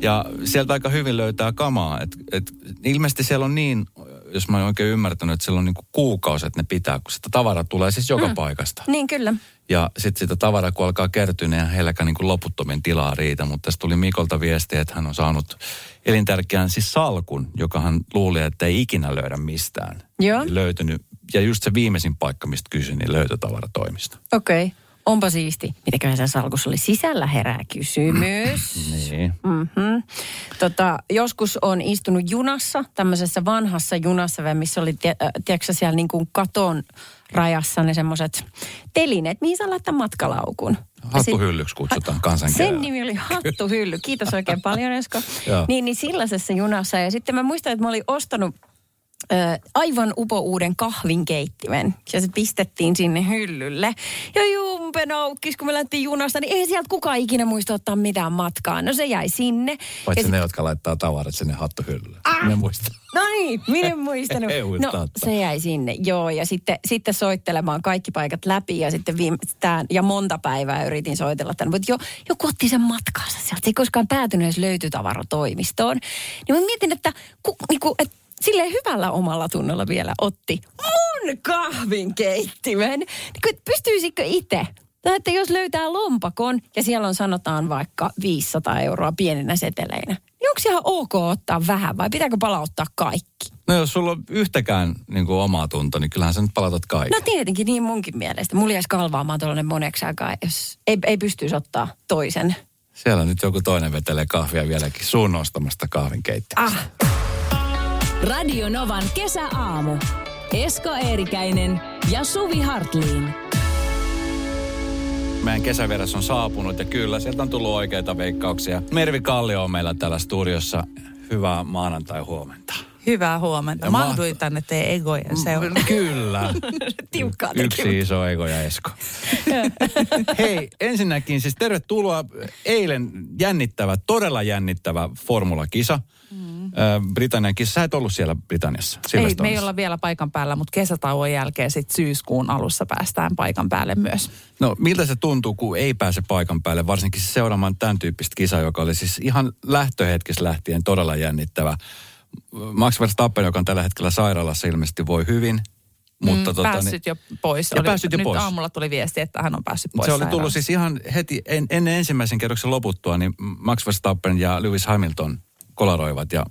Ja sieltä aika hyvin löytää kamaa. Et, et, ilmeisesti siellä on niin, jos mä oon oikein ymmärtänyt, että siellä on niin kuukausi, että ne pitää, kun sitä tavaraa tulee siis joka mm. paikasta. Niin kyllä. Ja sitten sitä tavaraa, kun alkaa kertyä, niin heilläkään niin kuin loputtomien tilaa riitä. Mutta tässä tuli Mikolta viesti, että hän on saanut elintärkeän siis salkun, joka hän luuli, että ei ikinä löydä mistään. Joo. Löytynyt. Ja just se viimeisin paikka, mistä kysyin, niin löytötavaratoimista. Okei. Okay. Onpa siisti. Mitäköhän sen salkussa oli sisällä herää kysymys. <clears throat> Niin. Mm-hmm. Tota, joskus on istunut junassa, tämmöisessä vanhassa junassa, missä oli, tie, äh, tiedätkö siellä niin kuin katon rajassa ne semmoiset telineet, mihin saa laittaa matkalaukun. Hattuhyllyksi kutsutaan kansankielellä. Sen nimi oli Hattuhylly. Kiitos oikein paljon, Esko. Niin, niin sellaisessa junassa. Ja sitten mä muistan, että mä olin ostanut aivan upouuden kahvinkeittimen. Ja se pistettiin sinne hyllylle. Ja jumpe noukkis, kun me lähdettiin junasta, niin ei sieltä kukaan ikinä muista ottaa mitään matkaa. No se jäi sinne. Paitsi ja ne, jotka laittaa tavarat sinne hattuhyllylle. Ah! Ne muistaa. No niin, minä en muistanut. <laughs> No, se jäi sinne, joo. Ja sitten, sitten soittelemaan kaikki paikat läpi ja sitten viime, tämän, ja monta päivää yritin soitella tänne. Mutta jo, joku otti sen matkaansa sieltä. Se ei koskaan päätynyt edes löytytavaratoimistoon. Niin mä mietin, että, ku, niinku, että silleen hyvällä omalla tunnolla vielä otti mun kahvinkeittimen. Niin pystyisikö itse? Tai että jos löytää lompakon ja siellä on sanotaan vaikka 500 euroa pieninä seteleinä, niin onko ihan ok ottaa vähän vai pitääkö palauttaa kaikki? No jos sulla on yhtäkään niin kuin omaa tunto, niin kyllähän sä nyt palautat kaiken. No tietenkin niin munkin mielestä. Mulla jäisi kalvaamaan tuollainen moneksi aikaa, jos ei, ei pystyisi ottaa toisen. Siellä nyt joku toinen vetelee kahvia vieläkin suun ostamasta kahvinkeittiöstä. Ah, Radio Novan kesäaamu. Esko Eerikäinen ja Suvi Hartliin. Meidän kesävieras on saapunut ja kyllä, sieltä on tullut oikeita veikkauksia. Mervi Kallio on meillä täällä studiossa. Hyvää maanantai-huomenta. Hyvää huomenta. Ja Mahduin tänne teidän egojen seuraan. Kyllä. <laughs> tiukkaa Yksi iso Ego ja Esko. <laughs> Hei, ensinnäkin siis tervetuloa. Eilen jännittävä, todella jännittävä formulakisa. Mm. Britannian kisa. Sä et ollut siellä Britanniassa. Ei, me ei olla vielä paikan päällä, mutta kesätauon jälkeen sit syyskuun alussa päästään paikan päälle myös. No miltä se tuntuu, kun ei pääse paikan päälle, varsinkin siis seuraamaan tämän tyyppistä kisaa, joka oli siis ihan lähtöhetkessä lähtien todella jännittävä. Max Verstappen, joka on tällä hetkellä sairaalassa, ilmeisesti voi hyvin. Mutta mm, tota, päässyt jo pois. Ja päässyt jo nyt pois. aamulla tuli viesti, että hän on päässyt pois Se oli tullut siis ihan heti en, ennen ensimmäisen kerroksen loputtua, niin Max Verstappen ja Lewis Hamilton kolaroivat ja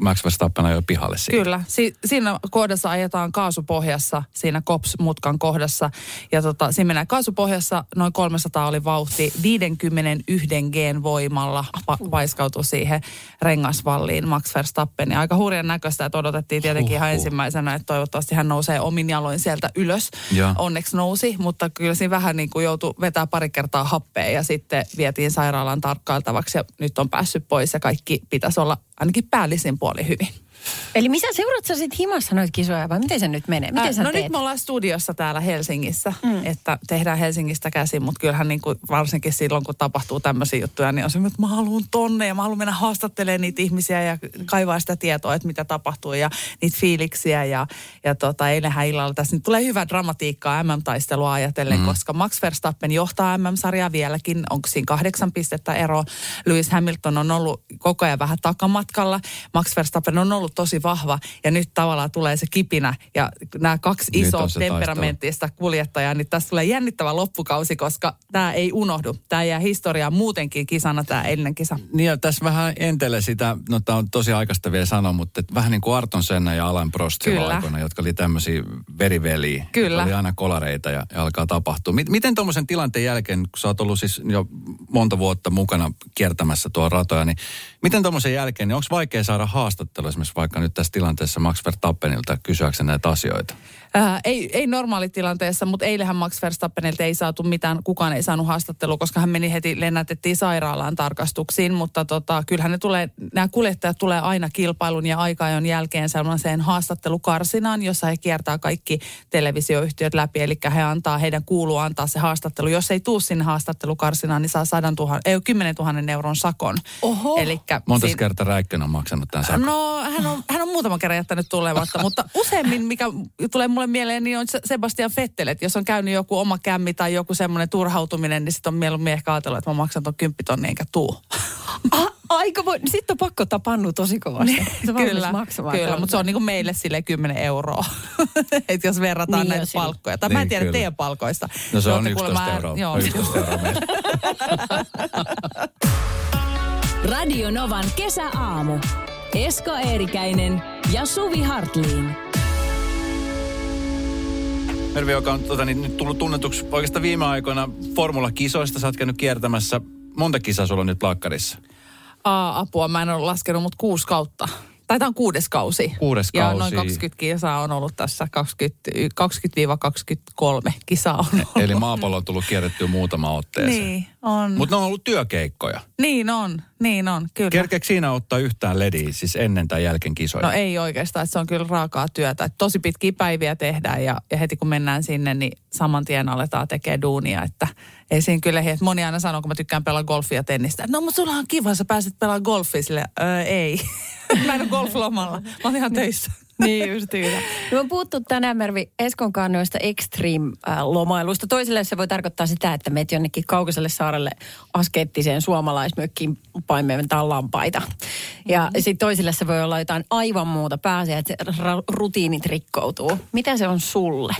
Max Verstappen ajoi pihalle siitä. Kyllä. Si- siinä kohdassa ajetaan kaasupohjassa, siinä KOPS-mutkan kohdassa. Ja tota, siinä mennään kaasupohjassa, noin 300 oli vauhti, 51 gen voimalla va- vaiskautui siihen rengasvalliin Max Verstappen. Ja aika hurjan näköistä, että odotettiin tietenkin ihan ensimmäisenä, että toivottavasti hän nousee omin jaloin sieltä ylös. Joo. Onneksi nousi, mutta kyllä siinä vähän niin kuin joutui vetää pari kertaa happea ja sitten vietiin sairaalaan tarkkailtavaksi ja nyt on päässyt pois ja kaikki pitäisi olla ainakin päällisin puoli hyvin. Eli missä seurat sä sit himassa noita kisoja vai miten se nyt menee? Miten Ää, sä no teet? nyt me ollaan studiossa täällä Helsingissä, mm. että tehdään Helsingistä käsin, mutta kyllähän niin kuin, varsinkin silloin, kun tapahtuu tämmöisiä juttuja, niin on se, että mä haluan tonne ja mä haluan mennä haastattelemaan niitä ihmisiä ja kaivaa sitä tietoa, että mitä tapahtuu ja niitä fiiliksiä. Ja, ja tota, eilenhän illalla tässä nyt tulee hyvää dramatiikkaa MM-taistelua ajatellen, mm. koska Max Verstappen johtaa MM-sarjaa vieläkin, onko siinä kahdeksan pistettä ero. Lewis Hamilton on ollut koko ajan vähän takamatkalla. Max Verstappen on ollut ollut tosi vahva ja nyt tavallaan tulee se kipinä ja nämä kaksi Nyt isoa temperamenttista kuljettajaa, niin tässä tulee jännittävä loppukausi, koska tämä ei unohdu. Tämä jää historiaan muutenkin kisana tämä eilinen kisa. Niin ja tässä vähän entele sitä, no tämä on tosi aikaista vielä sanoa, mutta vähän niin kuin Arton Senna ja Alain Prost aikoina, jotka oli tämmöisiä veriveliä. Kyllä. Oli aina kolareita ja, ja alkaa tapahtua. Mit, miten tuommoisen tilanteen jälkeen, kun sä oot ollut siis jo monta vuotta mukana kiertämässä tuo ratoja, niin miten tuommoisen jälkeen, niin onko vaikea saada haastattelu esimerkiksi vaikka nyt tässä tilanteessa Max Verstappenilta kysyäkseen näitä asioita? Äh, ei, ei normaalitilanteessa, mutta eilähän Max Verstappenilta ei saatu mitään, kukaan ei saanut haastattelua, koska hän meni heti, lennätettiin sairaalaan tarkastuksiin, mutta tota, kyllähän ne tulee, nämä kuljettajat tulee aina kilpailun ja aikajon jälkeen sellaiseen haastattelukarsinaan, jossa he kiertää kaikki televisioyhtiöt läpi, eli he antaa, heidän kuuluu antaa se haastattelu. Jos ei tuu sinne haastattelukarsinaan, niin saa 100 000, ei 10 000 euron sakon. Oho. Elikkä Monta siinä- kertaa Räikkönen on maksanut tämän sakon? No, hän on, hän on muutaman kerran jättänyt tulematta, mutta useimmin, mikä tulee mulle mieleen, niin on Se- Sebastian Vettel, että jos on käynyt joku oma kämmi tai joku semmoinen turhautuminen, niin sitten on mieluummin ehkä ajatellut, että mä maksan ton kymppitonni enkä tuu. Ah, aika voi, sitten on pakko tapannu tosi kovasti. Se on valmis kyllä, maksamaan kyllä mutta se on niinku meille sille 10 euroa, <laughs> että jos verrataan Niin, näitä palkkoja. Tai mä en Niin, tiedä kyllä. teidän palkoista. No se Te on olette 11 kuulemma- euroa. Joo. 11 euroa. <laughs> Radio Novan kesäaamu. Esko Eerikäinen ja Suvi Hartliin. Mervi, joka on tota, niin, nyt tullut tunnetuksi oikeastaan viime aikoina formula-kisoista. Sä oot käynyt kiertämässä. Monta kisaa sulla on nyt plakkarissa? Aa, apua, mä en ole laskenut, mutta kuusi kautta. Tai tämä on kuudes kausi. Kuudes Ja kausi. noin 20 kisaa on ollut tässä, 20, 20-23 kisaa on ollut. Eli maapallo on tullut kierrettyä muutama otteeseen. Niin, on. Mutta ne on ollut työkeikkoja. Niin on, niin on, kyllä. Kerkeekö siinä ottaa yhtään lediä, siis ennen tai jälkeen kisoja? No ei oikeastaan, että se on kyllä raakaa työtä. Että tosi pitkiä päiviä tehdään ja, ja heti kun mennään sinne, niin saman tien aletaan tekemään duunia. Että ei siinä kyllä, että moni aina sanoo, kun mä tykkään pelaa golfia ja tennistä, no mutta sulla on kiva, sä pääset pelaamaan golfia. Sille, öö, ei, <laughs> mä en ole golflomalla, mä oon ihan töissä. <laughs> Niin justiinsa. Me on puhuttu tänään Mervi Eskon kannoista extreme-lomailusta. Toiselle se voi tarkoittaa sitä, että meet jonnekin kaukaiselle saarelle askeettiseen suomalaismökkiin paimentaa lampaita. Ja sitten toisille se voi olla jotain aivan muuta. Pääsee, että rutiinit rikkoutuu. Mitä se on sulle?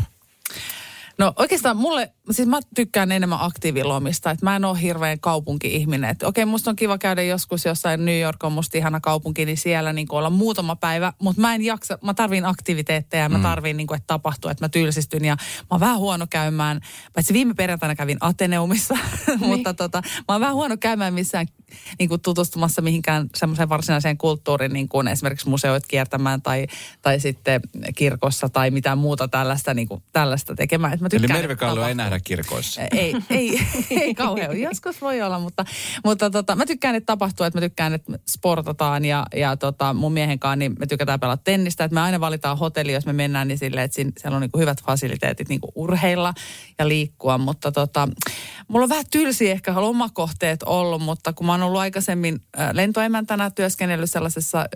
No oikeastaan mulle, siis mä tykkään enemmän aktiivilomista, että mä en ole hirveän kaupunki-ihminen. Että okei, musta on kiva käydä joskus jossain, New York on musta ihana kaupunki, niin siellä niin olla muutama päivä, mutta mä en jaksa, mä tarviin aktiviteetteja ja mä tarviin niin kuin, että tapahtuu, että mä tylsistyn. Ja mä oon vähän huono käymään, paitsi viime perjantaina kävin Ateneumissa, <laughs> mutta tota, mä oon vähän huono käymään missään niin kuin tutustumassa mihinkään semmoiseen varsinaiseen kulttuuriin, niin kuin esimerkiksi museoit kiertämään tai, tai sitten kirkossa tai mitään muuta tällaista, niin kuin, tällaista tekemään. Et mä Eli että Kallo ei nähdä kirkoissa. Ei, ei, ei kauhean. Joskus voi olla, mutta, mutta tota, mä tykkään, että tapahtuu, että mä tykkään, että sportataan ja, ja tota, mun miehen kanssa niin me tykätään pelata tennistä. Että me aina valitaan hotelli, jos me mennään, niin silleen, että siinä, siellä on niinku hyvät fasiliteetit niinku urheilla ja liikkua. Mutta tota, mulla on vähän tylsiä ehkä lomakohteet ollut, mutta kun mä oon ollut aikaisemmin lentoemäntänä työskennellyt sellaisessa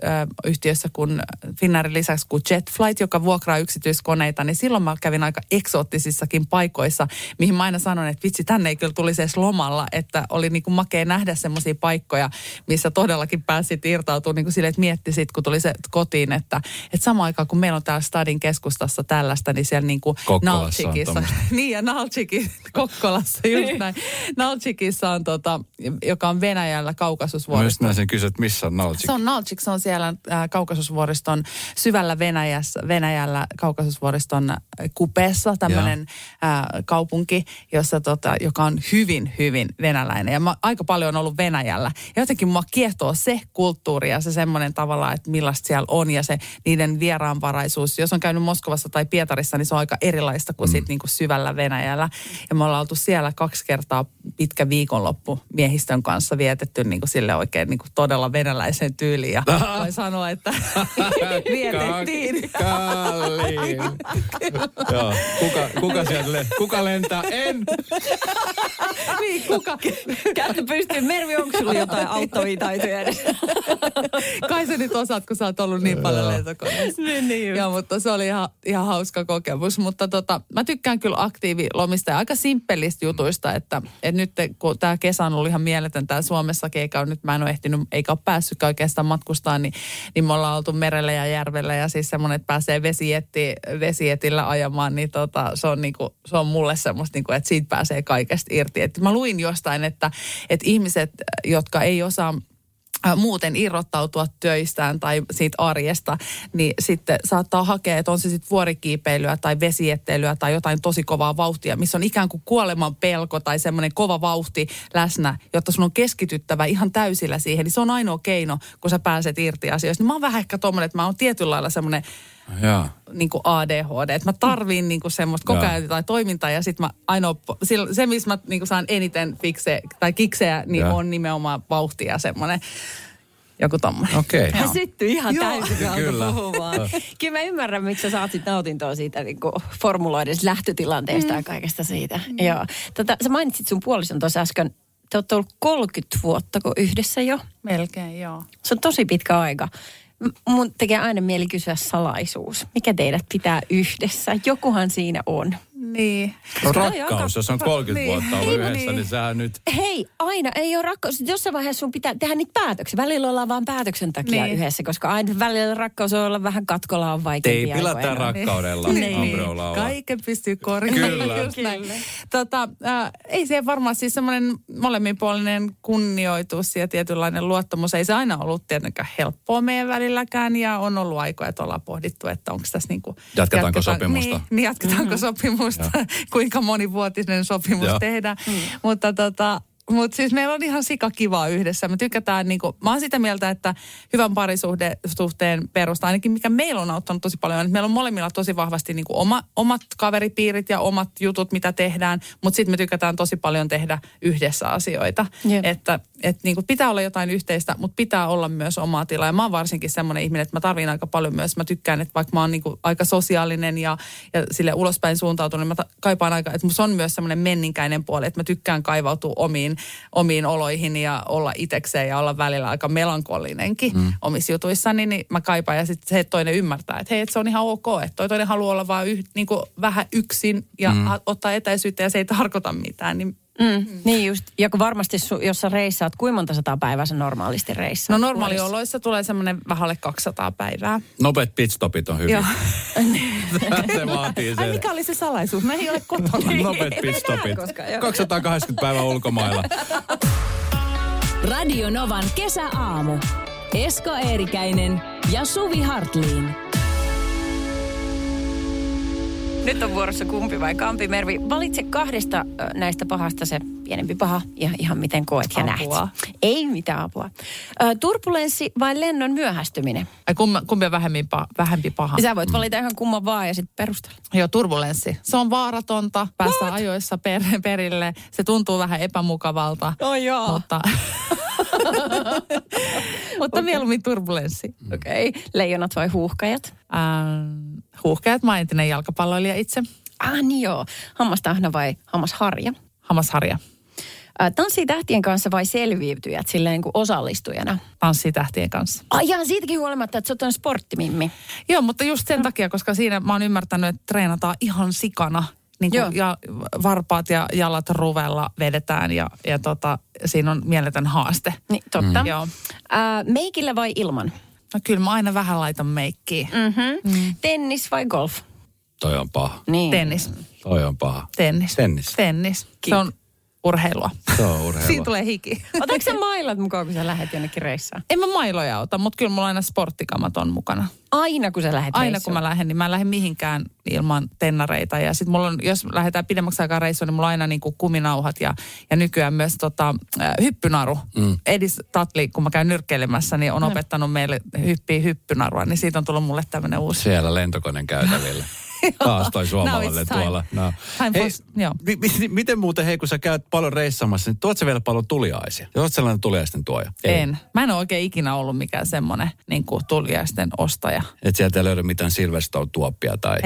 yhtiössä kuin Finnairin lisäksi kuin Jetflight, joka vuokraa yksityiskoneita, niin silloin mä kävin aika eksoottisissakin paikoissa, mihin mä aina sanon, että vitsi, tänne ei kyllä tulisi edes lomalla, että oli niin kuin makea nähdä semmoisia paikkoja, missä todellakin pääsit irtautumaan niin kuin silleen, että mietti sit, kun tuli se kotiin, että, että samaan aikaan kun meillä on täällä Stadin keskustassa tällaista, niin siellä niin kuin Nalchikissa, niin ja Nalchikin, Kokkolassa just näin. Nalchikissa on tota, joka on Venäjällä Mä just kaukasusvuoristo. näin sen kysyä, että missä on Nalchik? Se on Nalchik, se on siellä äh, kaukasusvuoriston syvällä Venäjässä, Venäjällä kaukasusvuoriston äh, kupeessa tämmöinen äh, kaupunki, jossa tota, joka on hyvin, hyvin venäläinen. Ja mä aika paljon on ollut Venäjällä. Ja jotenkin mua kiehtoo se kulttuuri ja se semmoinen tavalla, että millaista siellä on ja se niiden vieraanvaraisuus. Jos on käynyt Moskovassa tai Pietarissa, niin se on aika erilaista kuin mm. sit niinku syvällä Venäjällä. Ja me ollaan oltu siellä kaksi kertaa pitkä viikonloppu miehistön kanssa vietetty niin kuin sille oikein niin kuin todella venäläisen tyyliin. Ja voi sanoa, että <laughs> vietettiin. Kalliin. Joo. Kuka, kuka, sieltä le- kuka lentää? En. <laughs> niin, kuka? Kättä pystyy. Mervi, onko sulla jotain auttavia taitoja edes? <laughs> Kai sä nyt osaat, kun sä oot ollut niin paljon lentokoneessa. niin, niin. Joo, mutta se oli ihan, ihan hauska kokemus. Mutta tota, mä tykkään kyllä aktiivilomista ja aika simppelistä jutuista, että, että nyt kun tämä kesä on ollut ihan mieletön täällä Suomessa, Suomessakin, eikä ole, nyt mä en ole ehtinyt, eikä ole päässytkään oikeastaan matkustaa, niin, niin me ollaan oltu merellä ja järvellä ja siis semmoinen, että pääsee vesietti, vesietillä ajamaan, niin tota, se, on niinku, se on mulle semmoista, niinku, että siitä pääsee kaikesta irti. Et mä luin jostain, että, että ihmiset, jotka ei osaa muuten irrottautua töistään tai siitä arjesta, niin sitten saattaa hakea, että on se sitten vuorikiipeilyä tai vesiettelyä tai jotain tosi kovaa vauhtia, missä on ikään kuin kuoleman pelko tai semmoinen kova vauhti läsnä, jotta sun on keskityttävä ihan täysillä siihen, niin se on ainoa keino, kun sä pääset irti asioista. Niin mä oon vähän ehkä tommonen, että mä oon tietyllä lailla semmoinen Jaa. niin kuin ADHD, että mä tarviin niin kuin semmoista koko ajan jotain toimintaa ja sitten mä ainoa, se missä mä niin kuin saan eniten fikse, tai kikseä, niin Joo. on nimenomaan vauhti ja semmoinen joku tommonen. Okei. Hän syttyi ihan Joo. täysin Kyllä. puhumaan. <laughs> Kyllä mä ymmärrän, miksi sä saat sit nautintoa siitä niin kuin formuloiden lähtötilanteesta mm. ja kaikesta siitä. Mm. Joo. Tota, sä mainitsit sun puolison tuossa äsken. Te olette ollut 30 vuotta kun yhdessä jo. Melkein, joo. Se on tosi pitkä aika. Mun tekee aina mieli kysyä salaisuus. Mikä teidät pitää yhdessä? Jokuhan siinä on. Niin. No, on rakkaus, jos on 30 Niin. vuotta ollut Niin, yhdessä, niin. niin sehän nyt... Hei, aina ei ole rakkaus. Jossain vaiheessa sun pitää tehdä niitä päätöksiä. Välillä ollaan vaan päätöksen takia Niin. yhdessä, koska aina välillä rakkaus on olla vähän katkola on vaikeampia Teipillä aikoja. tämä rakkaudella, Niin. Laulaa. Kaiken pystyy korjaamaan. Kyllä. Näin. Tota, äh, ei se varmaan siis semmoinen molemminpuolinen kunnioitus ja tietynlainen luottamus. Ei se aina ollut tietenkään helppoa meidän välilläkään ja on ollut aikoja, että ollaan pohdittu, että onko tässä niinku... Jatketaanko jatketaan- sopimusta? Niin, niin jatketaanko sopimusta, <laughs> kuinka monivuotinen sopimus Joo. tehdään. Mutta tota, mutta siis meillä on ihan sika kivaa yhdessä. Me tykätään, niinku, mä oon sitä mieltä, että hyvän parisuhteen perusta, ainakin mikä meillä on auttanut tosi paljon, on, että meillä on molemmilla tosi vahvasti niinku oma, omat kaveripiirit ja omat jutut, mitä tehdään, mutta sitten me tykätään tosi paljon tehdä yhdessä asioita. Jep. Että et niinku pitää olla jotain yhteistä, mutta pitää olla myös omaa tilaa. Ja mä oon varsinkin semmoinen ihminen, että mä tarviin aika paljon myös. Mä tykkään, että vaikka mä oon niinku aika sosiaalinen ja, ja sille ulospäin suuntautunut, niin mä ta- kaipaan aika, että musta on myös semmoinen menninkäinen puoli, että mä tykkään kaivautua omiin, omiin oloihin ja olla itekseen ja olla välillä aika melankolinenkin mm. omissa jutuissani, niin mä kaipaan. Ja sitten se, että toinen ymmärtää, että hei, että se on ihan ok, että toi toinen haluaa olla vaan yh, niinku vähän yksin ja mm. ottaa etäisyyttä ja se ei tarkoita mitään, niin Mm. Niin just. Ja kun varmasti, su, jos sä reissaat, kuinka monta sataa päivää sä normaalisti reissaat? No normaalioloissa tulee semmoinen vähän alle 200 päivää. Nopeat pitstopit on hyvin. <laughs> Se vaatii Ai sen. mikä oli se salaisuus? Mä ei ole kotona. Nopeat pitstopit. koskaan, joo. 280 päivää ulkomailla. Radio Novan kesäaamu. Esko Eerikäinen ja Suvi Hartliin. Nyt on vuorossa kumpi vai kampi, Mervi. Valitse kahdesta näistä pahasta se pienempi paha ja ihan miten koet ja Apua. näet. Ei mitään apua. Ö, turbulenssi vai lennon myöhästyminen? Ai kumpi, kumpi on vähempi, pa, vähempi paha? Sä voit valita ihan kumman vaan ja sitten perustella. Joo, turbulenssi. Se on vaaratonta, päästä ajoissa per, perille. Se tuntuu vähän epämukavalta. Oh joo. Mutta, <laughs> mutta mieluummin turbulenssi. Okei. Okay. Leijonat vai huuhkajat? Ähm, oon entinen jalkapalloilija itse. Ah niin joo. Hammastahna vai hammasharja? Hammasharja. Ä, Tanssii tähtien kanssa vai selviytyjät silleen kuin osallistujana? Tanssii tähtien kanssa. Ai siitäkin huolimatta, että sä oot sporttimimmi. Joo, mutta just sen takia, koska siinä mä oon ymmärtänyt, että treenataan ihan sikana. Niin Joo. kuin, ja varpaat ja jalat ruvella vedetään ja, ja tota, siinä on mieletön haaste. Niin, totta. Mm. Joo. Ä, meikillä vai ilman? No kyllä mä aina vähän laitan meikkiä. Mm-hmm. Mm. Tennis vai golf? Toi on paha. Niin. Tennis. Toi on paha. Tennis. Tennis. Tennis. Se on urheilua. Se on urheilua. Siinä tulee hiki. Otatko sä mailat mukaan, kun sä lähdet jonnekin reissaan? En mä mailoja ota, mutta kyllä mulla aina sporttikamat on mukana. Aina kun sä lähdet Aina reissuun. kun mä lähden, niin mä en lähde mihinkään ilman tennareita. Ja sitten mulla on, jos lähdetään pidemmäksi aikaa reissuun, niin mulla on aina niin kuin kuminauhat ja, ja nykyään myös tota, äh, hyppynaru. Mm. Edis Tatli, kun mä käyn nyrkkeilemässä, niin on opettanut meille hyppiä hyppynarua, niin siitä on tullut mulle tämmöinen uusi. Siellä lentokoneen käytävillä. <laughs> <laughs> Taas toi time. tuolla. No. Hei, mi, mi, miten muuten, hei, kun sä käyt paljon reissamassa, niin tuot sä vielä paljon tuliaisia? Oot sellainen tuliaisten tuoja? En. Mä en ole oikein ikinä ollut mikään semmoinen niin tuliaisten ostaja. Et sieltä ei löydy mitään Silverstone-tuoppia tai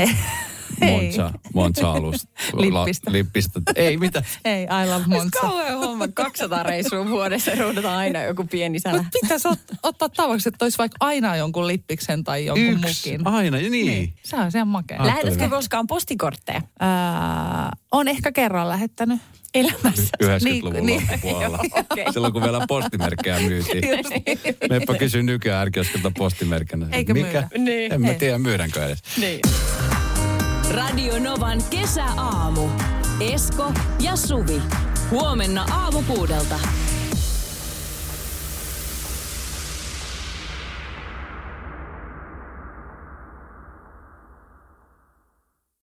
Monza, Monza alus. Lippistä. lippistä. Ei mitä. Ei, I love Monza. Kauhean homma. homma 200 reissua vuodessa ruudutaan aina joku pieni sälä. Mutta pitäisi ot, ottaa tavaksi, että olisi vaikka aina jonkun lippiksen tai jonkun Yksi. mukin. Aina, ja niin. Se on ihan makea. Lähetätkö koskaan postikortteja Ää, on ehkä kerran lähettänyt. elämässä? 90-luvun Niin, niin. loppupuolella. <laughs> okei. Silloin kun vielä postimerkkejä myytiin. Meppä kysyy nykyään ärkioskilta postimerkkinä. Eikö Mikä? myydä? Niin. En mä tiedä myydäänkö edes. Niin. Radio Novan kesäaamu. Esko ja Suvi. Huomenna aamu kuudelta.